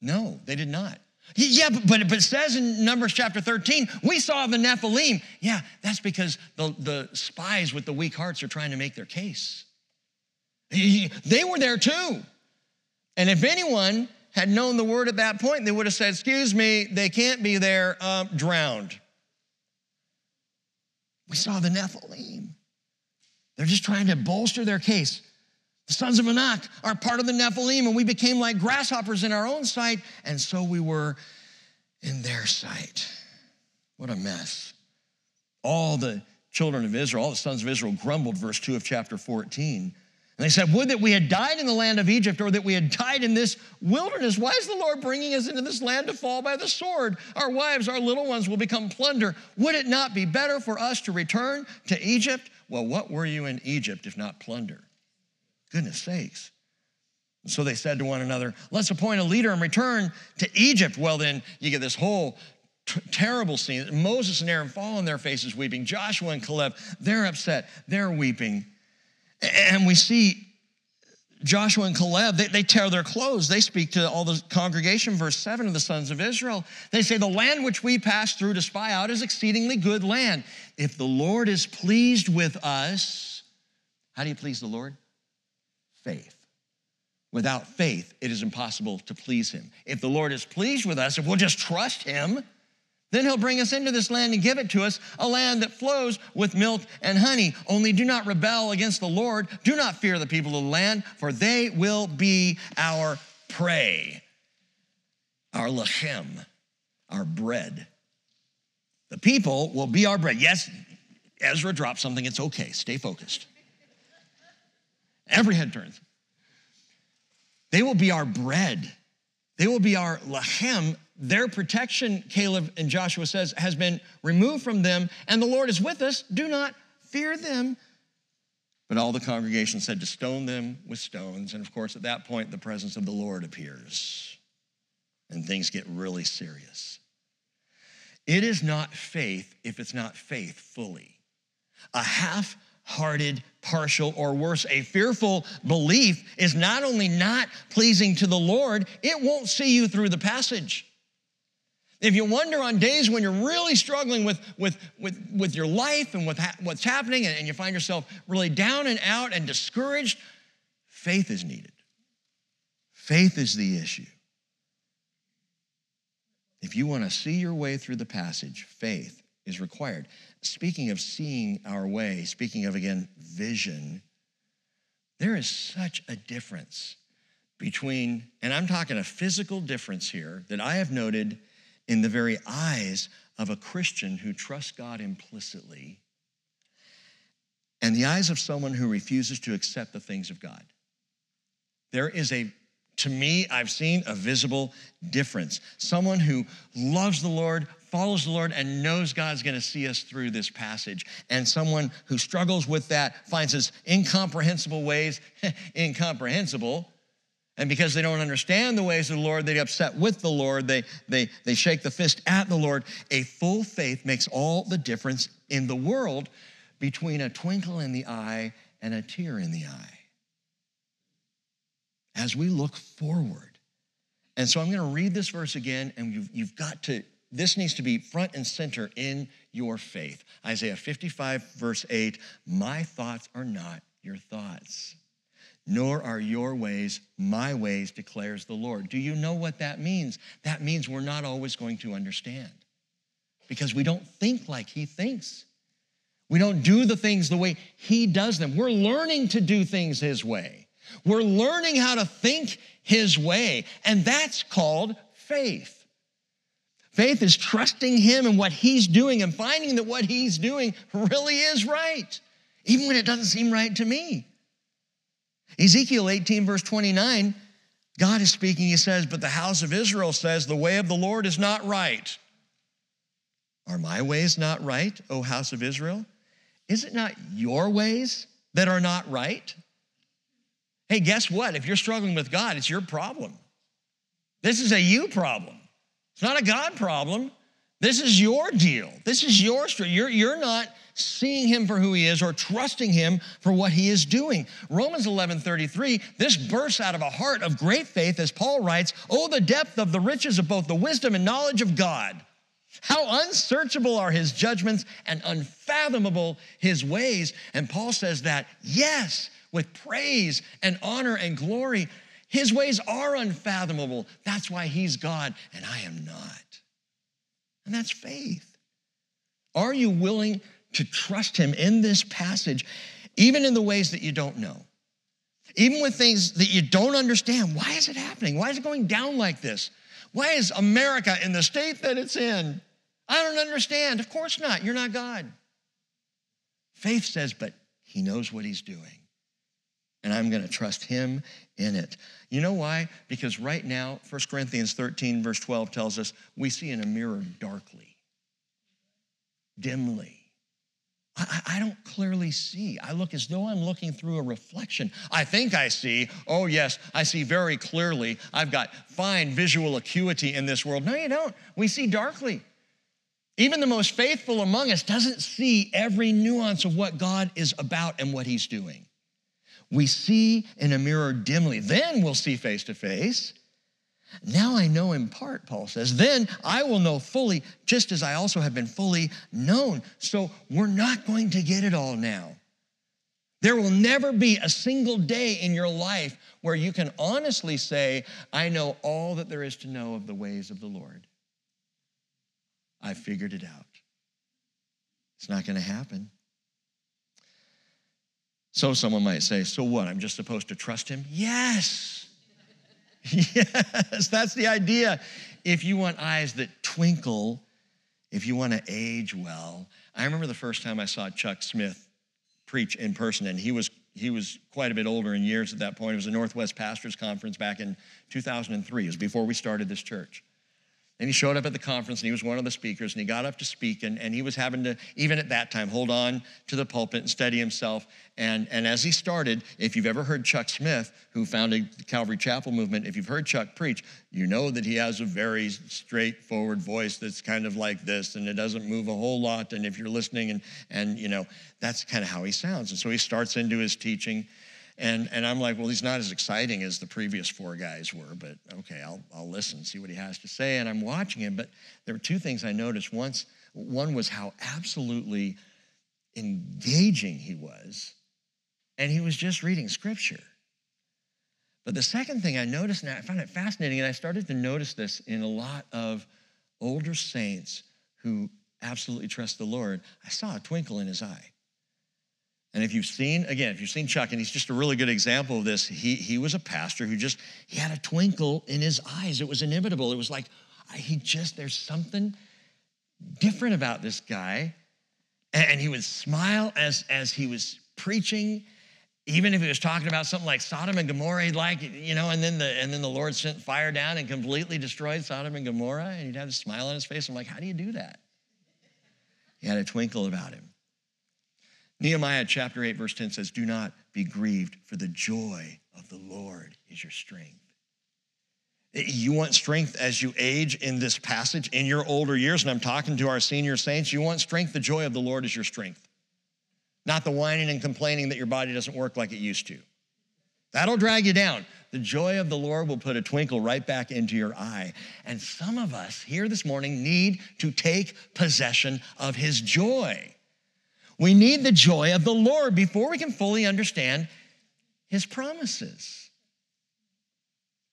No, they did not. Yeah, but, but, it says in Numbers chapter 13, we saw the Nephilim. Yeah, that's because the, the spies with the weak hearts are trying to make their case. They were there too. And if anyone had known the word at that point, they would have said, Excuse me, they can't be there, um, drowned. We saw the Nephilim. They're just trying to bolster their case. The sons of Anak are part of the Nephilim, and we became like grasshoppers in our own sight, and so we were in their sight. What a mess. All the children of Israel, all the sons of Israel grumbled, verse 2 of chapter 14. And they said, Would that we had died in the land of Egypt or that we had died in this wilderness. Why is the Lord bringing us into this land to fall by the sword? Our wives, our little ones will become plunder. Would it not be better for us to return to Egypt? Well, what were you in Egypt if not plunder? Goodness sakes. And so they said to one another, Let's appoint a leader and return to Egypt. Well, then you get this whole t- terrible scene. Moses and Aaron fall on their faces weeping. Joshua and Caleb, they're upset, they're weeping. And we see Joshua and Caleb, they, they, tear their clothes. They speak to all the congregation, verse 7 of the sons of Israel. They say, The land which we passed through to spy out is exceedingly good land. If the Lord is pleased with us, how do you please the Lord? Faith. Without faith, it is impossible to please him. If the Lord is pleased with us, if we'll just trust him, then he'll bring us into this land and give it to us, a land that flows with milk and honey. Only do not rebel against the Lord. Do not fear the people of the land, for they will be our prey, our lechem, our bread. The people will be our bread. Yes, Ezra dropped something. It's okay. Stay focused. Every head turns. They will be our bread. They will be our lechem, their protection, Caleb and Joshua says, has been removed from them, and the Lord is with us. Do not fear them. But all the congregation said to stone them with stones. And of course, at that point, the presence of the Lord appears, and things get really serious. It is not faith if it's not faith fully. A half hearted, partial, or worse, a fearful belief is not only not pleasing to the Lord, it won't see you through the passage. If you wonder on days when you're really struggling with, with, with, with your life and with ha- what's happening, and, and you find yourself really down and out and discouraged, faith is needed. Faith is the issue. If you want to see your way through the passage, faith is required. Speaking of seeing our way, speaking of again vision, there is such a difference between, and I'm talking a physical difference here that I have noted in the very eyes of a Christian who trusts God implicitly and the eyes of someone who refuses to accept the things of God. There is a, to me, I've seen a visible difference. Someone who loves the Lord, follows the Lord, and knows God's gonna see us through this passage. And someone who struggles with that, finds his incomprehensible ways incomprehensible, and because they don't understand the ways of the Lord, they get upset with the Lord. They, they, they shake the fist at the Lord. A full faith makes all the difference in the world between a twinkle in the eye and a tear in the eye. As we look forward. And so I'm going to read this verse again, and you've, you've got to, this needs to be front and center in your faith. Isaiah 55, verse 8 My thoughts are not your thoughts nor are your ways my ways, declares the Lord. Do you know what that means? That means we're not always going to understand because we don't think like He thinks. We don't do the things the way He does them. We're learning to do things His way. We're learning how to think His way, and that's called faith. Faith is trusting Him and what He's doing and finding that what He's doing really is right, even when it doesn't seem right to me. Ezekiel 18, verse 29, God is speaking. He says, But the house of Israel says, The way of the Lord is not right. Are my ways not right, O house of Israel? Is it not your ways that are not right? Hey, guess what? If you're struggling with God, it's your problem. This is a you problem. It's not a God problem. This is your deal. This is your story. You're, you're not seeing him for who he is or trusting him for what he is doing. Romans 11 33, this bursts out of a heart of great faith as Paul writes, Oh, the depth of the riches of both the wisdom and knowledge of God. How unsearchable are his judgments and unfathomable his ways. And Paul says that, yes, with praise and honor and glory. His ways are unfathomable. That's why he's God and I am not. And that's faith. Are you willing to trust Him in this passage, even in the ways that you don't know. Even with things that you don't understand. Why is it happening? Why is it going down like this? Why is America in the state that it's in? I don't understand. Of course not. You're not God. Faith says, but He knows what He's doing. And I'm going to trust Him in it. You know why? Because right now, 1 Corinthians 13, verse 12 tells us we see in a mirror darkly, dimly. I, I, don't clearly see. I look as though I'm looking through a reflection. I think I see. Oh, yes, I see very clearly. I've got fine visual acuity in this world. No, you don't. We see darkly. Even the most faithful among us doesn't see every nuance of what God is about and what He's doing. We see in a mirror dimly, then we'll see face to face. Now I know in part, Paul says. Then I will know fully, just as I also have been fully known. So we're not going to get it all now. There will never be a single day in your life where you can honestly say, I know all that there is to know of the ways of the Lord. I figured it out. It's not going to happen. So someone might say, So what? I'm just supposed to trust him? Yes. yes, that's the idea. If you want eyes that twinkle, if you want to age well. I remember the first time I saw Chuck Smith preach in person, and he was he was quite a bit older in years at that point. It was a Northwest Pastors Conference back in 2003. It was before we started this church. And he showed up at the conference and he was one of the speakers and he got up to speak and, and he was having to, even at that time, hold on to the pulpit and steady himself. And, and as he started, if you've ever heard Chuck Smith, who founded the Calvary Chapel movement, if you've heard Chuck preach, you know that he has a very straightforward voice that's kind of like this and it doesn't move a whole lot. And if you're listening and, and you know, that's kind of how he sounds. And so he starts into his teaching and, and I'm like, well, he's not as exciting as the previous four guys were, but okay, I'll, I'll listen, see what he has to say. And I'm watching him, but there were two things I noticed. Once, one was how absolutely engaging he was, and he was just reading scripture. But the second thing I noticed, and I found it fascinating, and I started to notice this in a lot of older saints who absolutely trust the Lord, I saw a twinkle in his eye. And if you've seen, again, if you've seen Chuck, and he's just a really good example of this, he, he was a pastor who just, he had a twinkle in his eyes. It was inevitable. It was like, he just, there's something different about this guy. And he would smile as, as he was preaching, even if he was talking about something like Sodom and Gomorrah, he'd like, you know, and then the and then the Lord sent fire down and completely destroyed Sodom and Gomorrah, and he'd have a smile on his face. I'm like, how do you do that? He had a twinkle about him. Nehemiah chapter 8, verse 10 says, Do not be grieved, for the joy of the Lord is your strength. You want strength as you age in this passage in your older years, and I'm talking to our senior saints. You want strength, the joy of the Lord is your strength. Not the whining and complaining that your body doesn't work like it used to. That'll drag you down. The joy of the Lord will put a twinkle right back into your eye. And some of us here this morning need to take possession of his joy. We need the joy of the Lord before we can fully understand his promises.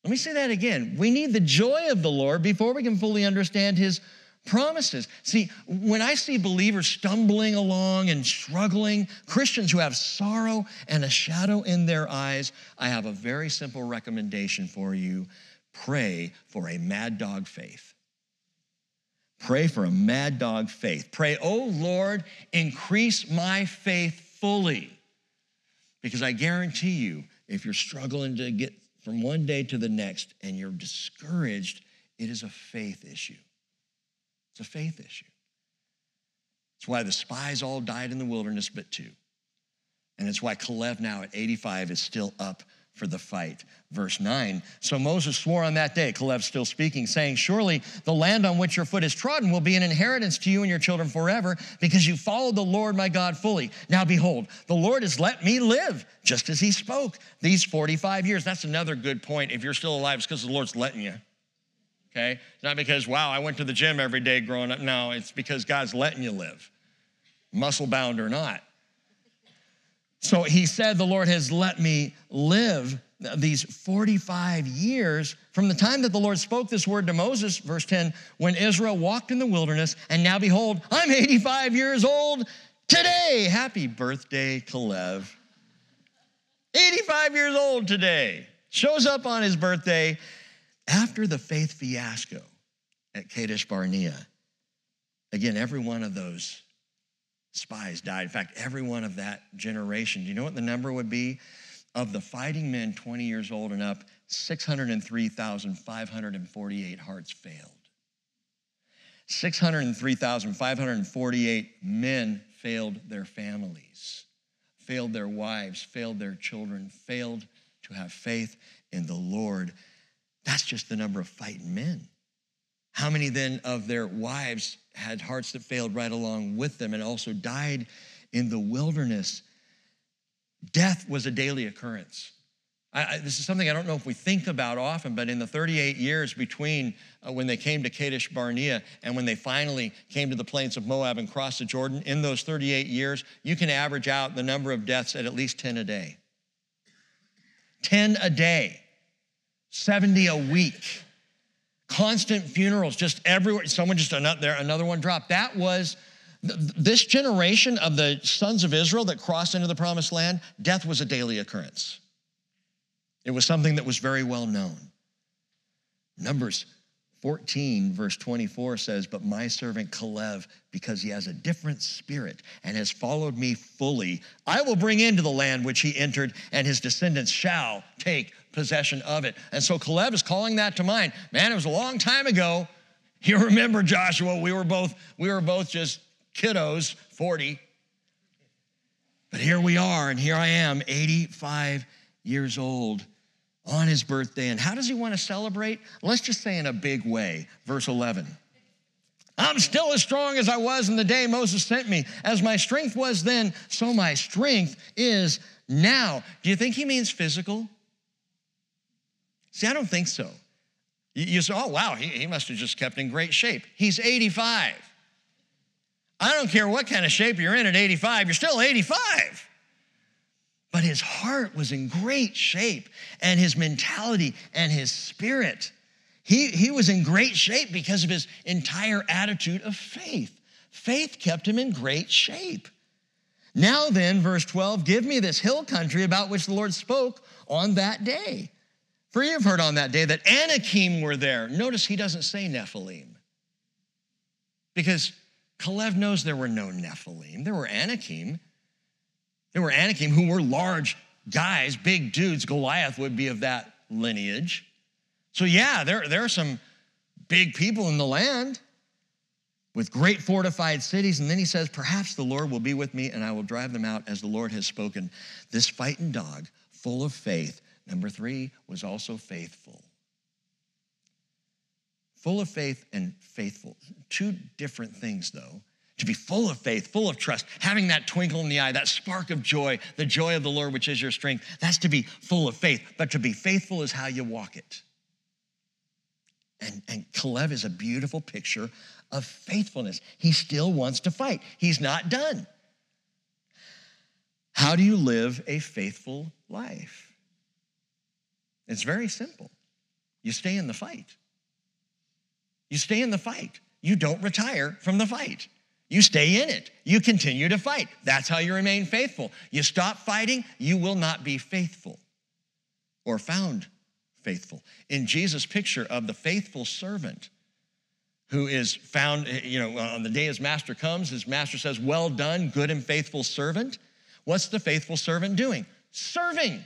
Let me say that again. We need the joy of the Lord before we can fully understand his promises. See, when I see believers stumbling along and struggling, Christians who have sorrow and a shadow in their eyes, I have a very simple recommendation for you pray for a mad dog faith. Pray for a mad dog faith. Pray, oh Lord, increase my faith fully. Because I guarantee you, if you're struggling to get from one day to the next and you're discouraged, it is a faith issue. It's a faith issue. It's why the spies all died in the wilderness but two. And it's why Caleb now at 85 is still up for the fight. Verse 9. So Moses swore on that day, Caleb still speaking, saying, Surely the land on which your foot is trodden will be an inheritance to you and your children forever, because you followed the Lord my God fully. Now behold, the Lord has let me live, just as he spoke, these 45 years. That's another good point. If you're still alive, it's because the Lord's letting you. Okay? Not because, wow, I went to the gym every day growing up. No, it's because God's letting you live, muscle bound or not. So he said, The Lord has let me live these 45 years from the time that the Lord spoke this word to Moses, verse 10, when Israel walked in the wilderness, and now behold, I'm 85 years old, Today, happy birthday, Kalev. 85 years old today. Shows up on his birthday after the faith fiasco at Kadesh Barnea. Again, every one of those spies died. In fact, every one of that generation. Do you know what the number would be? Of the fighting men 20 years old and up, 603,548 hearts failed. 603,548 men failed their families, failed their wives, failed their children, failed to have faith in the Lord. That's just the number of fighting men. How many then of their wives had hearts that failed right along with them and also died in the wilderness? Death was a daily occurrence. I, I, this is something I don't know if we think about often, but in the 38 years between uh, when they came to Kadesh Barnea and when they finally came to the plains of Moab and crossed the Jordan, in those 38 years, you can average out the number of deaths at at least 10 a day. 10 a day, 70 a week. Constant funerals just everywhere. Someone just another, there, another one dropped. That was this generation of the sons of Israel that crossed into the promised land, death was a daily occurrence. It was something that was very well known. Numbers 14, verse 24 says, But my servant Kalev, because he has a different spirit and has followed me fully, I will bring into the land which he entered, and his descendants shall take possession of it. And so Kalev is calling that to mind. Man, it was a long time ago. You remember Joshua, we were both, we were both just kiddos, 40. But here we are, and here I am, 85 years old on his birthday. And how does he want to celebrate? Let's just say in a big way. Verse 11. I'm still as strong as I was in the day Moses sent me. As my strength was then, so my strength is now. Do you think he means physical? See, I don't think so. You say, oh, wow, he, he must have just kept in great shape. He's 85. I don't care what kind of shape you're in at 85, you're still 85. But his heart was in great shape, and his mentality and his spirit. He, he was in great shape because of his entire attitude of faith. Faith kept him in great shape. Now, then, verse 12, give me this hill country about which the Lord spoke on that day. For you have heard on that day that Anakim were there. Notice he doesn't say Nephilim. Because Kalev knows there were no Nephilim, there were Anakim. There were Anakim who were large guys, big dudes. Goliath would be of that lineage. So, yeah, there, there are some big people in the land with great fortified cities. And then he says, Perhaps the Lord will be with me and I will drive them out as the Lord has spoken. This fighting dog, full of faith. Number three, was also faithful. Full of faith and faithful. Two different things, though to be full of faith, full of trust, having that twinkle in the eye, that spark of joy, the joy of the Lord, which is your strength. That's to be full of faith. But to be faithful is how you walk it. And, and Kalev is a beautiful picture of faithfulness. He still wants to fight, he's not done. How do you live a faithful life? It's very simple. You stay in the fight. You stay in the fight. You don't retire from the fight. You stay in it. You continue to fight. That's how you remain faithful. You stop fighting, you will not be faithful or found faithful. In Jesus' picture of the faithful servant who is found, you know, on the day his master comes, his master says, Well done, good and faithful servant. What's the faithful servant doing? Serving.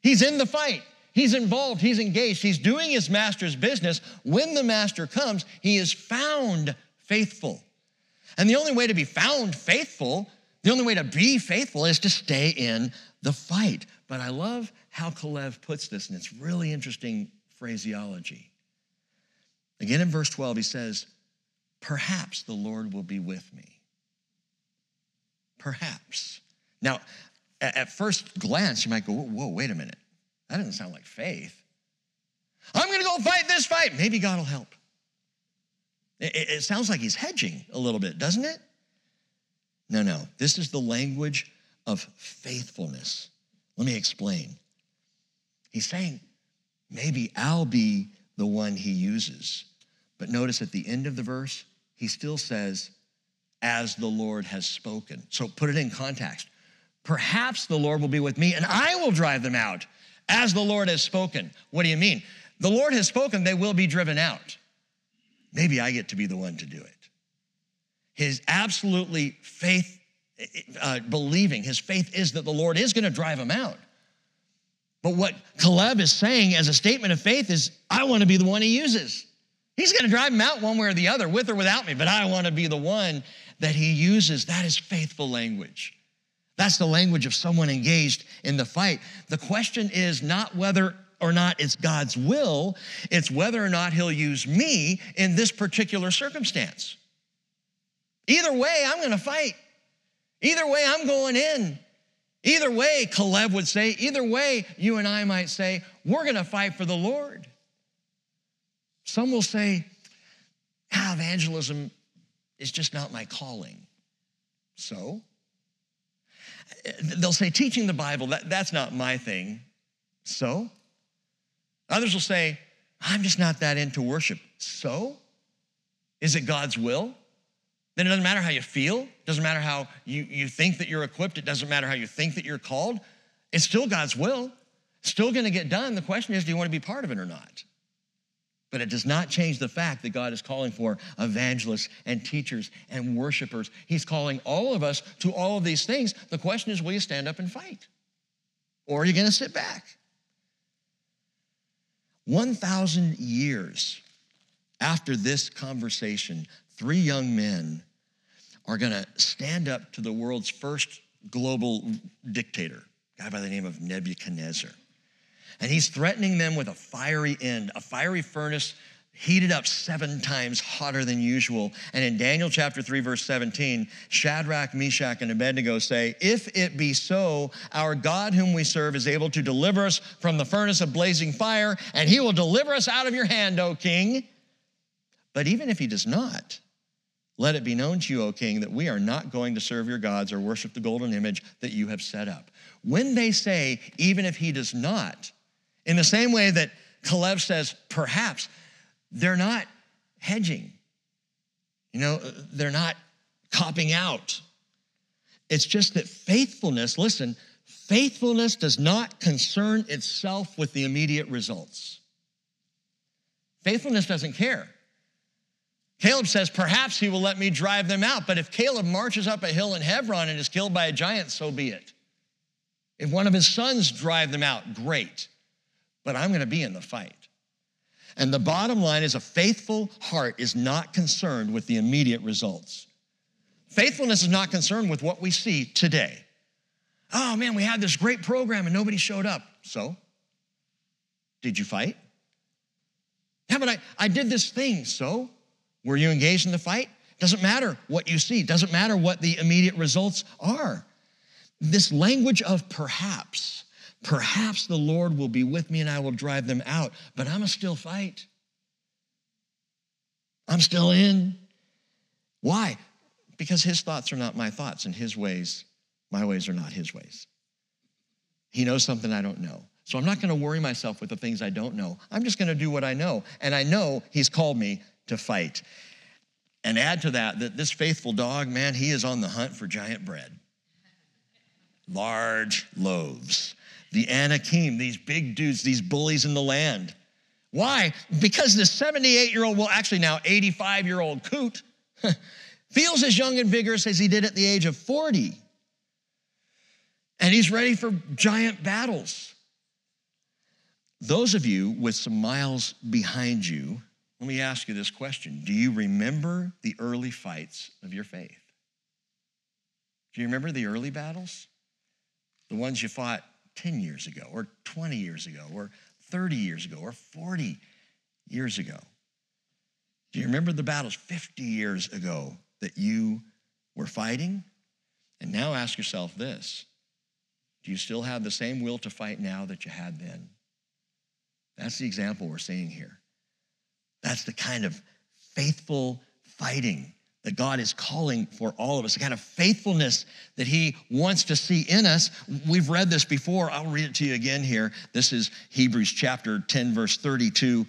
He's in the fight. He's involved, he's engaged, he's doing his master's business. When the master comes, he is found faithful. And the only way to be found faithful, the only way to be faithful is to stay in the fight. But I love how Kalev puts this, and it's really interesting phraseology. Again in verse 12, he says, Perhaps the Lord will be with me. Perhaps. Now, at first glance, you might go, Whoa, wait a minute. That doesn't sound like faith. I'm going to go fight this fight. Maybe God will help. It, it sounds like he's hedging a little bit, doesn't it? No, no. This is the language of faithfulness. Let me explain. He's saying, maybe I'll be the one he uses. But notice at the end of the verse, he still says, as the Lord has spoken. So put it in context. Perhaps the Lord will be with me and I will drive them out as the Lord has spoken. What do you mean? The Lord has spoken, they will be driven out. Maybe I get to be the one to do it. His absolutely faith uh, believing, his faith is that the Lord is going to drive him out. But what Caleb is saying as a statement of faith is, I want to be the one he uses. He's going to drive him out one way or the other, with or without me, but I want to be the one that he uses. That is faithful language. That's the language of someone engaged in the fight. The question is not whether or not it's God's will, it's whether or not he'll use me in this particular circumstance. Either way, I'm to fight. Either way, I'm going in. Either way, Caleb would say, either way, you and I might say, we're to fight for the Lord. Some will say, ah, evangelism is just not my calling. So? They'll say, teaching the Bible, that, that's not my thing. So? Others will say, I'm just not that into worship. So? Is it God's will? Then it doesn't matter how you feel, it doesn't matter how you, you think that you're equipped, it doesn't matter how you think that you're called. It's still God's will. It's still gonna get done. The question is, do you wanna be part of it or not? But it does not change the fact that God is calling for evangelists and teachers and worshipers. He's calling all of us to all of these things. The question is, will you stand up and fight? Or are you gonna sit back? 1,000 years after this conversation, three young men are going to stand up to the world's first global dictator, a guy by the name of Nebuchadnezzar. And he's threatening them with a fiery end, a fiery furnace heated up seven times hotter than usual. And in Daniel chapter 3, verse 17, Shadrach, Meshach, and Abednego say, If it be so, our God whom we serve is able to deliver us from the furnace of blazing fire, and he will deliver us out of your hand, O king. But even if he does not, let it be known to you, O king, that we are not going to serve your gods or worship the golden image that you have set up. When they say, even if he does not, in the same way that Caleb says, perhaps, they're not hedging. You know, they're not copping out. It's just that faithfulness, listen, faithfulness does not concern itself with the immediate results. Faithfulness doesn't care. Caleb says, Perhaps he will let me drive them out. But if Caleb marches up a hill in Hebron and is killed by a giant, so be it. If one of his sons drive them out, great. But I'm going to be in the fight. And the bottom line is a faithful heart is not concerned with the immediate results. Faithfulness is not concerned with what we see today. Oh man, we had this great program and nobody showed up. So, did you fight? Yeah, but I, I did this thing. So, were you engaged in the fight? Doesn't matter what you see, doesn't matter what the immediate results are. This language of perhaps, perhaps the Lord will be with me and I will drive them out, but I'm a still fight. I'm still in. Why? Because his thoughts are not my thoughts, and his ways, my ways are not his ways. He knows something I don't know. So I'm not going to worry myself with the things I don't know. I'm just going to do what I know. And I know he's called me to fight. And add to that that this faithful dog, man, he is on the hunt for giant bread. Large loaves. The Anakim, these big dudes, these bullies in the land. Why? Because the 78 year old, well, actually now 85 year old coot, feels as young and vigorous as he did at the age of 40. And he's ready for giant battles. Those of you with some miles behind you, let me ask you this question Do you remember the early fights of your faith? Do you remember the early battles? The ones you fought 10 years ago, or 20 years ago, or 30 years ago, or 40 years ago? Do you remember the battles 50 years ago that you were fighting? And now ask yourself this Do you still have the same will to fight now that you had then? That's the example we're seeing here. That's the kind of faithful fighting that God is calling for all of us, the kind of faithfulness that He wants to see in us. We've read this before. I'll read it to you again here. This is Hebrews chapter 10, verse 32.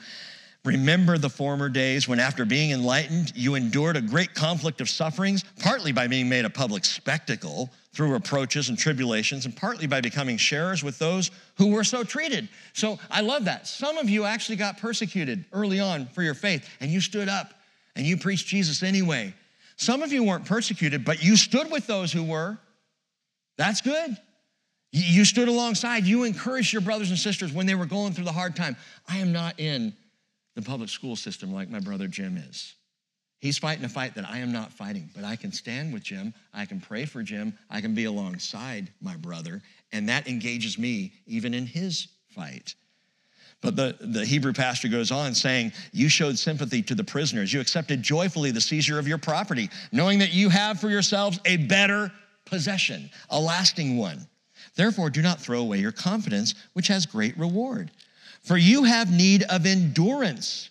Remember the former days when, after being enlightened, you endured a great conflict of sufferings, partly by being made a public spectacle through reproaches and tribulations, and partly by becoming sharers with those who were so treated. So I love that. Some of you actually got persecuted early on for your faith, and you stood up and you preached Jesus anyway. Some of you weren't persecuted, but you stood with those who were. That's good. You stood alongside. You encouraged your brothers and sisters when they were going through the hard time. I am not in the public school system like my brother Jim is. He's fighting a fight that I am not fighting, but I can stand with Jim. I can pray for Jim. I can be alongside my brother, and that engages me even in his fight. But the, the Hebrew pastor goes on saying, You showed sympathy to the prisoners. You accepted joyfully the seizure of your property, knowing that you have for yourselves a better possession, a lasting one. Therefore, do not throw away your confidence, which has great reward. For you have need of endurance,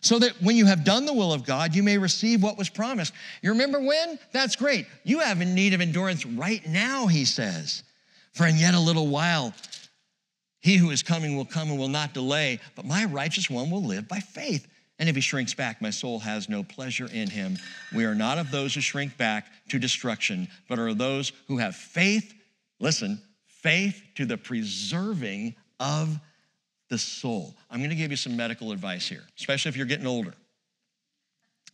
so that when you have done the will of God, you may receive what was promised. You remember when? That's great. You have need of endurance right now, he says. For in yet a little while, he who is coming will come and will not delay, but my righteous one will live by faith. And if he shrinks back, my soul has no pleasure in him. We are not of those who shrink back to destruction, but are those who have faith, listen, faith to the preserving of the soul. I'm going to give you some medical advice here, especially if you're getting older.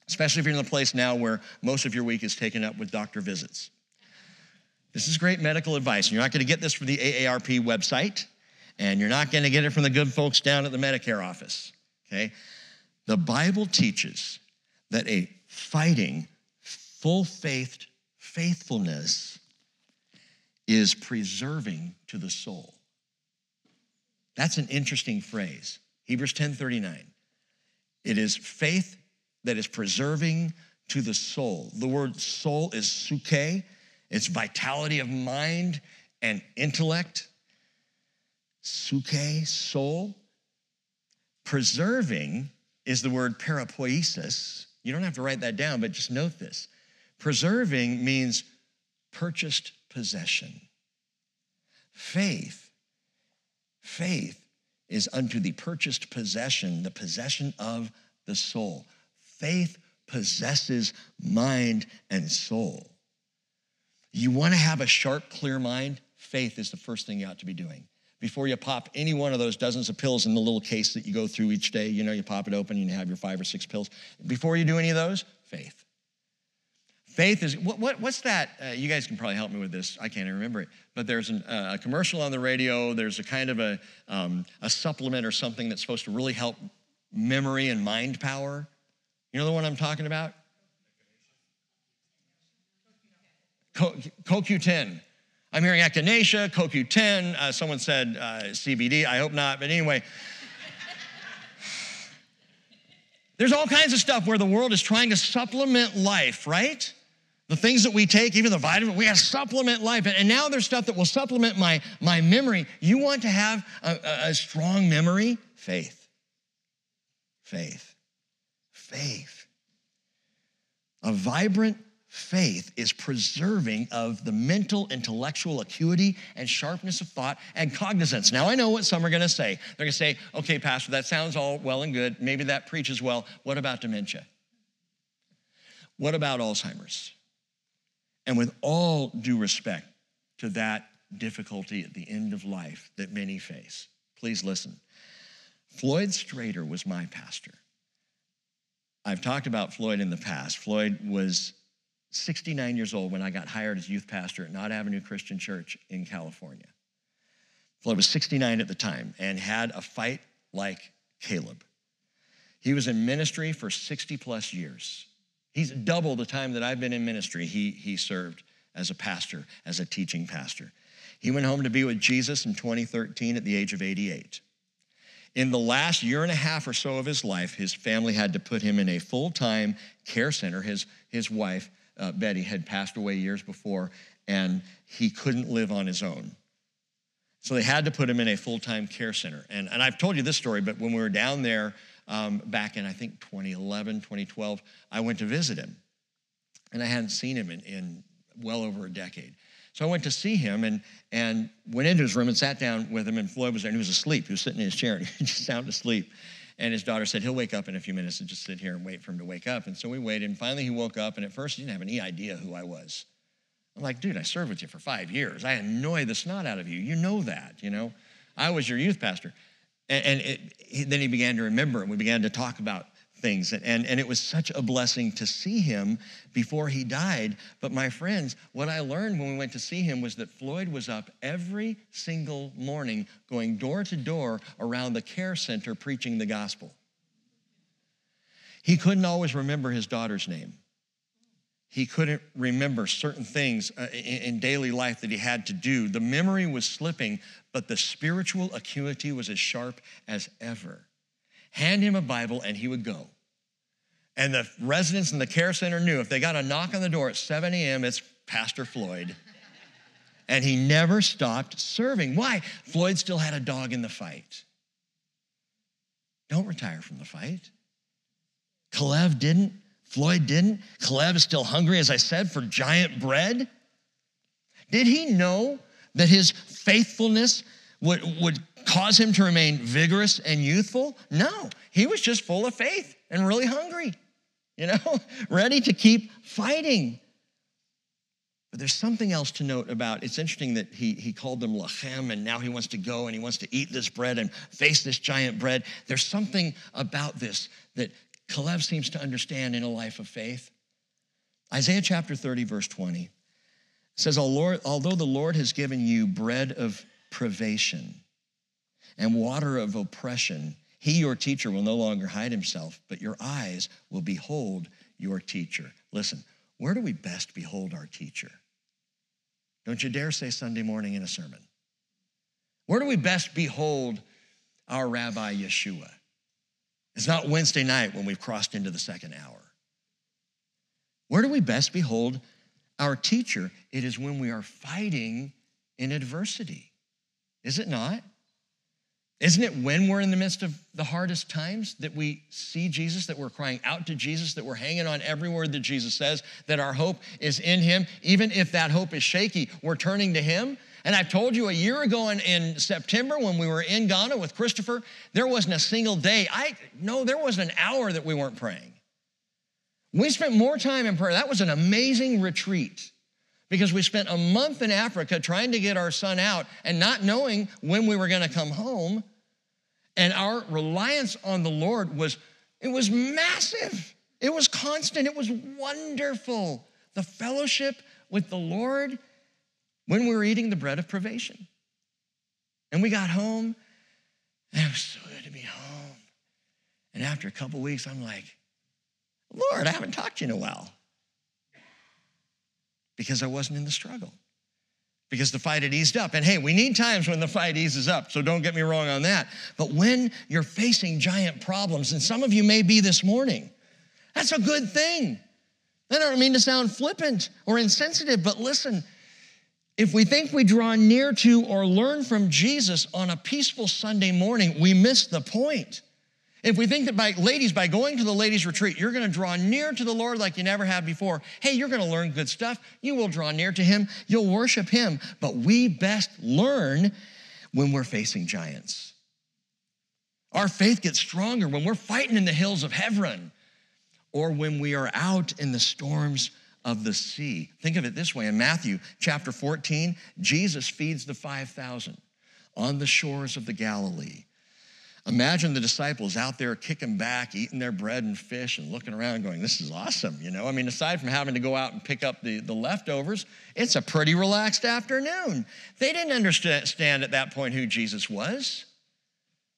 Especially if you're in the place now where most of your week is taken up with doctor visits. This is great medical advice. And you're not going to get this from the AARP website, and you're not going to get it from the good folks down at the Medicare office. Okay? The Bible teaches that a fighting, full faith faithfulness is preserving to the soul. That's an interesting phrase. Hebrews 10:39. It is faith that is preserving to the soul. The word soul is psuche. It's vitality of mind and intellect. Psuche, soul. Preserving is the word peripoiesis. You don't have to write that down, but just note this. Preserving means purchased possession. Faith Faith is unto the purchased possession, the possession of the soul. Faith possesses mind and soul. You want to have a sharp, clear mind? Faith is the first thing you ought to be doing. Before you pop any one of those dozens of pills in the little case that you go through each day, you know, you pop it open and you have your five or six pills. Before you do any of those, faith. Faith is, what, what, what's that? Uh, you guys can probably help me with this. I can't even remember it. But there's an, uh, a commercial on the radio. There's a kind of a, um, a supplement or something that's supposed to really help memory and mind power. You know the one I'm talking about? Co- CoQ10. I'm hearing echinacea, CoQ10. Uh, someone said uh, CBD. I hope not. But anyway, there's all kinds of stuff where the world is trying to supplement life, right? The things that we take, even the vitamin, we have to supplement life. And now there's stuff that will supplement my, my memory. You want to have a, a strong memory? Faith. Faith. Faith. A vibrant faith is preserving of the mental, intellectual acuity and sharpness of thought and cognizance. Now, I know what some are going to say. They're going to say, okay, Pastor, that sounds all well and good. Maybe that preaches well. What about dementia? What about Alzheimer's? And with all due respect to that difficulty at the end of life that many face, please listen. Floyd Strader was my pastor. I've talked about Floyd in the past. Floyd was 69 years old when I got hired as youth pastor at Knott Avenue Christian Church in California. Floyd was 69 at the time and had a fight like Caleb. He was in ministry for 60 plus years. He's double the time that I've been in ministry, he, he served as a pastor, as a teaching pastor. He went home to be with Jesus in 2013 at the age of 88. In the last year and a half or so of his life, his family had to put him in a full time care center. His, his wife, uh, Betty, had passed away years before, and he couldn't live on his own. So they had to put him in a full time care center. And, and I've told you this story, but when we were down there um, back in, I think, 2011, 2012, I went to visit him. And I hadn't seen him in, in well over a decade. So I went to see him and, and went into his room and sat down with him, and Floyd was there, and he was asleep. He was sitting in his chair, and he just sound asleep. And his daughter said, He'll wake up in a few minutes and just sit here and wait for him to wake up. And so we waited. And finally, he woke up. And at first, he didn't have any idea who I was. I'm like, dude, I served with you for five years. I annoy the snot out of you. You know that, you know? I was your youth pastor. And, and it, he, then he began to remember, and we began to talk about things. And, and it was such a blessing to see him before he died. But my friends, what I learned when we went to see him was that Floyd was up every single morning going door to door around the care center preaching the gospel. He couldn't always remember his daughter's name. He couldn't remember certain things uh, in daily life that he had to do. The memory was slipping, but the spiritual acuity was as sharp as ever hand him a Bible, and he would go. And the residents in the care center knew if they got a knock on the door at 7 a.m., it's Pastor Floyd. and he never stopped serving. Why? Floyd still had a dog in the fight. Don't retire from the fight. Kalev didn't. Floyd didn't. Kalev is still hungry, as I said, for giant bread. Did he know that his faithfulness would, would cause him to remain vigorous and youthful? No, he was just full of faith and really hungry, you know, ready to keep fighting. But there's something else to note about it's interesting that he, he called them lechem, and now he wants to go and he wants to eat this bread and face this giant bread. There's something about this that Kalev seems to understand in a life of faith. Isaiah chapter 30, verse 20 says, Although the Lord has given you bread of privation and water of oppression, he, your teacher, will no longer hide himself, but your eyes will behold your teacher. Listen, where do we best behold our teacher? Don't you dare say Sunday morning in a sermon. Where do we best behold our Rabbi Yeshua? It's not Wednesday night when we've crossed into the second hour. Where do we best behold our teacher? It is when we are fighting in adversity. Is it not? Isn't it when we're in the midst of the hardest times that we see Jesus, that we're crying out to Jesus, that we're hanging on every word that Jesus says, that our hope is in Him? Even if that hope is shaky, we're turning to Him. And I've told you a year ago in, in September when we were in Ghana with Christopher, there wasn't a single day. I no, there wasn't an hour that we weren't praying. We spent more time in prayer. That was an amazing retreat because we spent a month in Africa trying to get our son out and not knowing when we were going to come home. And our reliance on the Lord was, it was massive. It was constant. It was wonderful. The fellowship with the Lord when we were eating the bread of privation. And we got home, and it was so good to be home. And after a couple weeks, I'm like, Lord, I haven't talked to you in a while because I wasn't in the struggle. Because the fight had eased up. And hey, we need times when the fight eases up, so don't get me wrong on that. But when you're facing giant problems, and some of you may be this morning, that's a good thing. I don't mean to sound flippant or insensitive, but listen, if we think we draw near to or learn from Jesus on a peaceful Sunday morning, we miss the point. If we think that by ladies, by going to the ladies' retreat, you're going to draw near to the Lord like you never have before, hey, you're going to learn good stuff. You will draw near to Him. You'll worship Him. But we best learn when we're facing giants. Our faith gets stronger when we're fighting in the hills of Hebron or when we are out in the storms of the sea. Think of it this way in Matthew chapter 14, Jesus feeds the 5,000 on the shores of the Galilee. Imagine the disciples out there kicking back, eating their bread and fish, and looking around going, This is awesome. You know, I mean, aside from having to go out and pick up the, the leftovers, it's a pretty relaxed afternoon. They didn't understand at that point who Jesus was,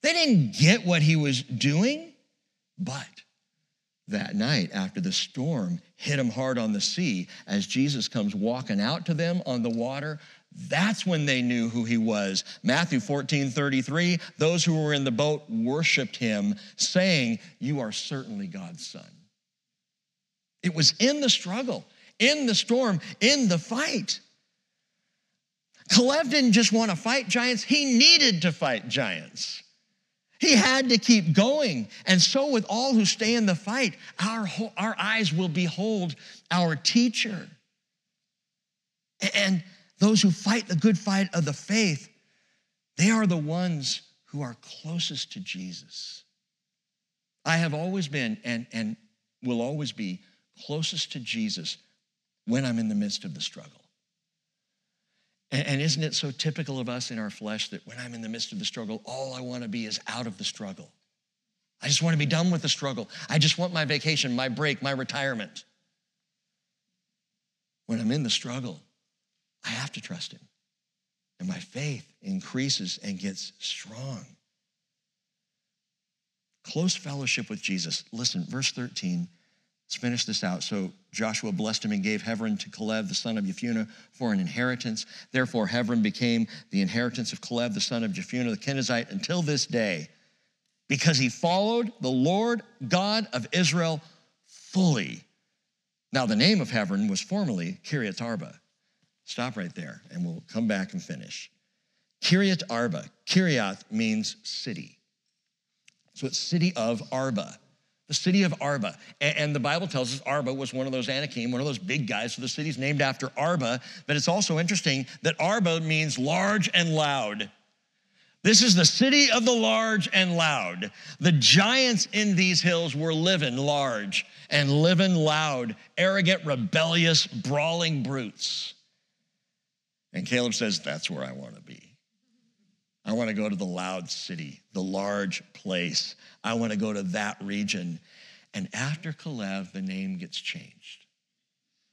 they didn't get what he was doing. But that night, after the storm hit them hard on the sea, as Jesus comes walking out to them on the water, that's when they knew who he was. Matthew 14, 33, those who were in the boat worshiped him, saying, You are certainly God's son. It was in the struggle, in the storm, in the fight. Kalev didn't just want to fight giants, he needed to fight giants. He had to keep going. And so, with all who stay in the fight, our, our eyes will behold our teacher. And those who fight the good fight of the faith, they are the ones who are closest to Jesus. I have always been and, and will always be closest to Jesus when I'm in the midst of the struggle. And, and isn't it so typical of us in our flesh that when I'm in the midst of the struggle, all I want to be is out of the struggle? I just want to be done with the struggle. I just want my vacation, my break, my retirement. When I'm in the struggle, I have to trust Him. And my faith increases and gets strong. Close fellowship with Jesus. Listen, verse 13. Let's finish this out. So Joshua blessed him and gave Hebron to Caleb, the son of Jephunneh, for an inheritance. Therefore, Hebron became the inheritance of Caleb, the son of Jephunneh, the Kenizzite, until this day, because he followed the Lord God of Israel fully. Now, the name of Hebron was formerly Kiriath Arba. Stop right there, and we'll come back and finish. Kiriath Arba. Kiriath means city. So it's city of Arba, the city of Arba. And the Bible tells us Arba was one of those Anakim, one of those big guys. So the city's named after Arba. But it's also interesting that Arba means large and loud. This is the city of the large and loud. The giants in these hills were living large and living loud, arrogant, rebellious, brawling brutes. And Caleb says, That's where I want to be. I want to go to the loud city, the large place. I want to go to that region. And after Caleb, the name gets changed.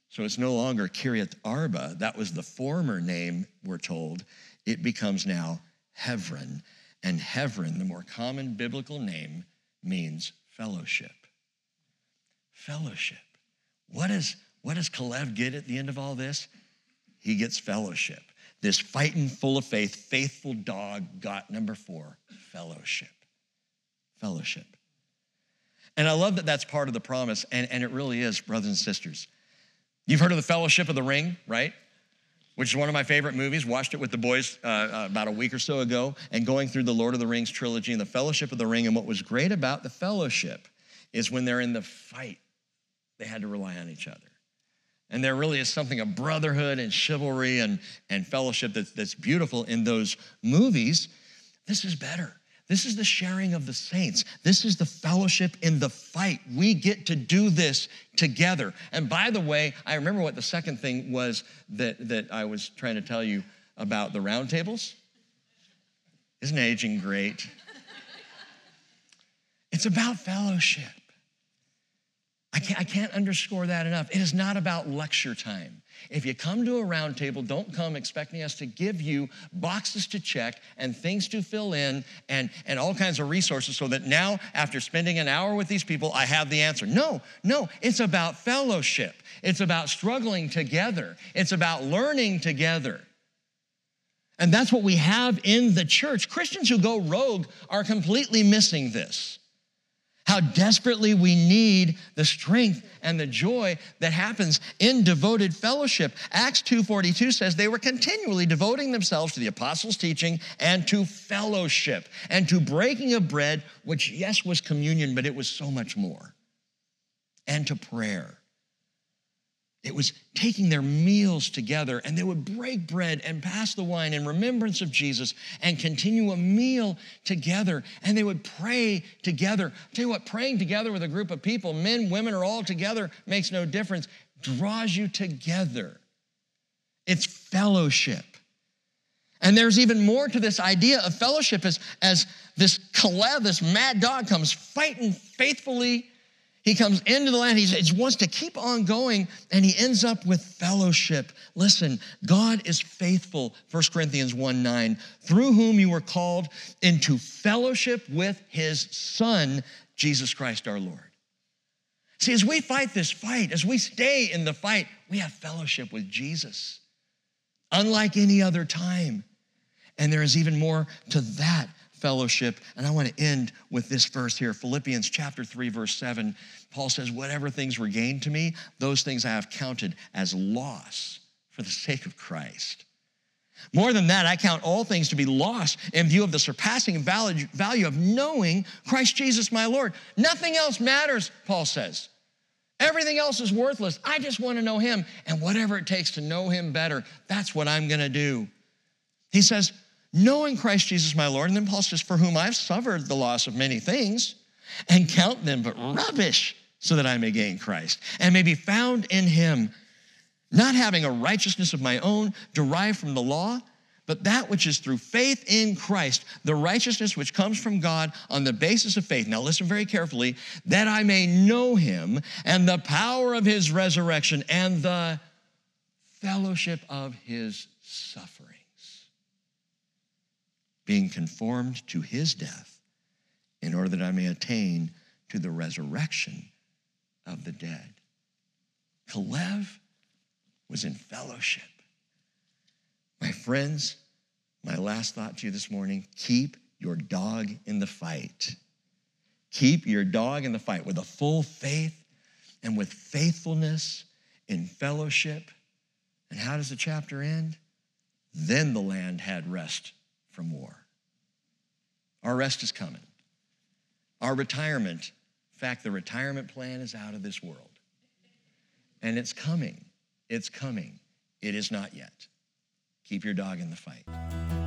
So it's no longer Kiriath Arba. That was the former name, we're told. It becomes now Hebron. And Hebron, the more common biblical name, means fellowship. Fellowship. What, is, what does Caleb get at the end of all this? He gets fellowship. This fighting, full of faith, faithful dog got number four fellowship. Fellowship. And I love that that's part of the promise, and, and it really is, brothers and sisters. You've heard of the Fellowship of the Ring, right? Which is one of my favorite movies. Watched it with the boys uh, uh, about a week or so ago, and going through the Lord of the Rings trilogy and the Fellowship of the Ring. And what was great about the fellowship is when they're in the fight, they had to rely on each other. And there really is something of brotherhood and chivalry and, and fellowship that's, that's beautiful in those movies. This is better. This is the sharing of the saints. This is the fellowship in the fight. We get to do this together. And by the way, I remember what the second thing was that, that I was trying to tell you about the roundtables. Isn't aging great? It's about fellowship. I can't, I can't underscore that enough. It is not about lecture time. If you come to a roundtable, don't come expecting us to give you boxes to check and things to fill in and, and all kinds of resources so that now, after spending an hour with these people, I have the answer. No, no, it's about fellowship. It's about struggling together. It's about learning together. And that's what we have in the church. Christians who go rogue are completely missing this how desperately we need the strength and the joy that happens in devoted fellowship. Acts 2:42 says they were continually devoting themselves to the apostles' teaching and to fellowship and to breaking of bread, which yes was communion, but it was so much more. And to prayer. It was taking their meals together, and they would break bread and pass the wine in remembrance of Jesus and continue a meal together. And they would pray together. I'll tell you what, praying together with a group of people, men, women, are all together, makes no difference, draws you together. It's fellowship. And there's even more to this idea of fellowship as, as this Caleb, this mad dog, comes fighting faithfully he comes into the land, he wants to keep on going, and he ends up with fellowship. Listen, God is faithful, 1 Corinthians 1 9, through whom you were called into fellowship with his Son, Jesus Christ our Lord. See, as we fight this fight, as we stay in the fight, we have fellowship with Jesus, unlike any other time. And there is even more to that fellowship. And I want to end with this verse here Philippians chapter 3, verse 7. Paul says, Whatever things were gained to me, those things I have counted as loss for the sake of Christ. More than that, I count all things to be lost in view of the surpassing value of knowing Christ Jesus my Lord. Nothing else matters, Paul says. Everything else is worthless. I just want to know him. And whatever it takes to know him better, that's what I'm going to do. He says, knowing Christ Jesus my Lord. And then Paul says, For whom I've suffered the loss of many things, and count them but rubbish so that I may gain Christ and may be found in him, not having a righteousness of my own derived from the law, but that which is through faith in Christ, the righteousness which comes from God on the basis of faith. Now, listen very carefully that I may know him and the power of his resurrection and the fellowship of his sufferings, being conformed to his death, in order that I may attain to the resurrection of the dead. Kalev was in fellowship. My friends, my last thought to you this morning keep your dog in the fight. Keep your dog in the fight with a full faith and with faithfulness in fellowship. And how does the chapter end? Then the land had rest from war. Our rest is coming. Our retirement, in fact, the retirement plan is out of this world. And it's coming. It's coming. It is not yet. Keep your dog in the fight.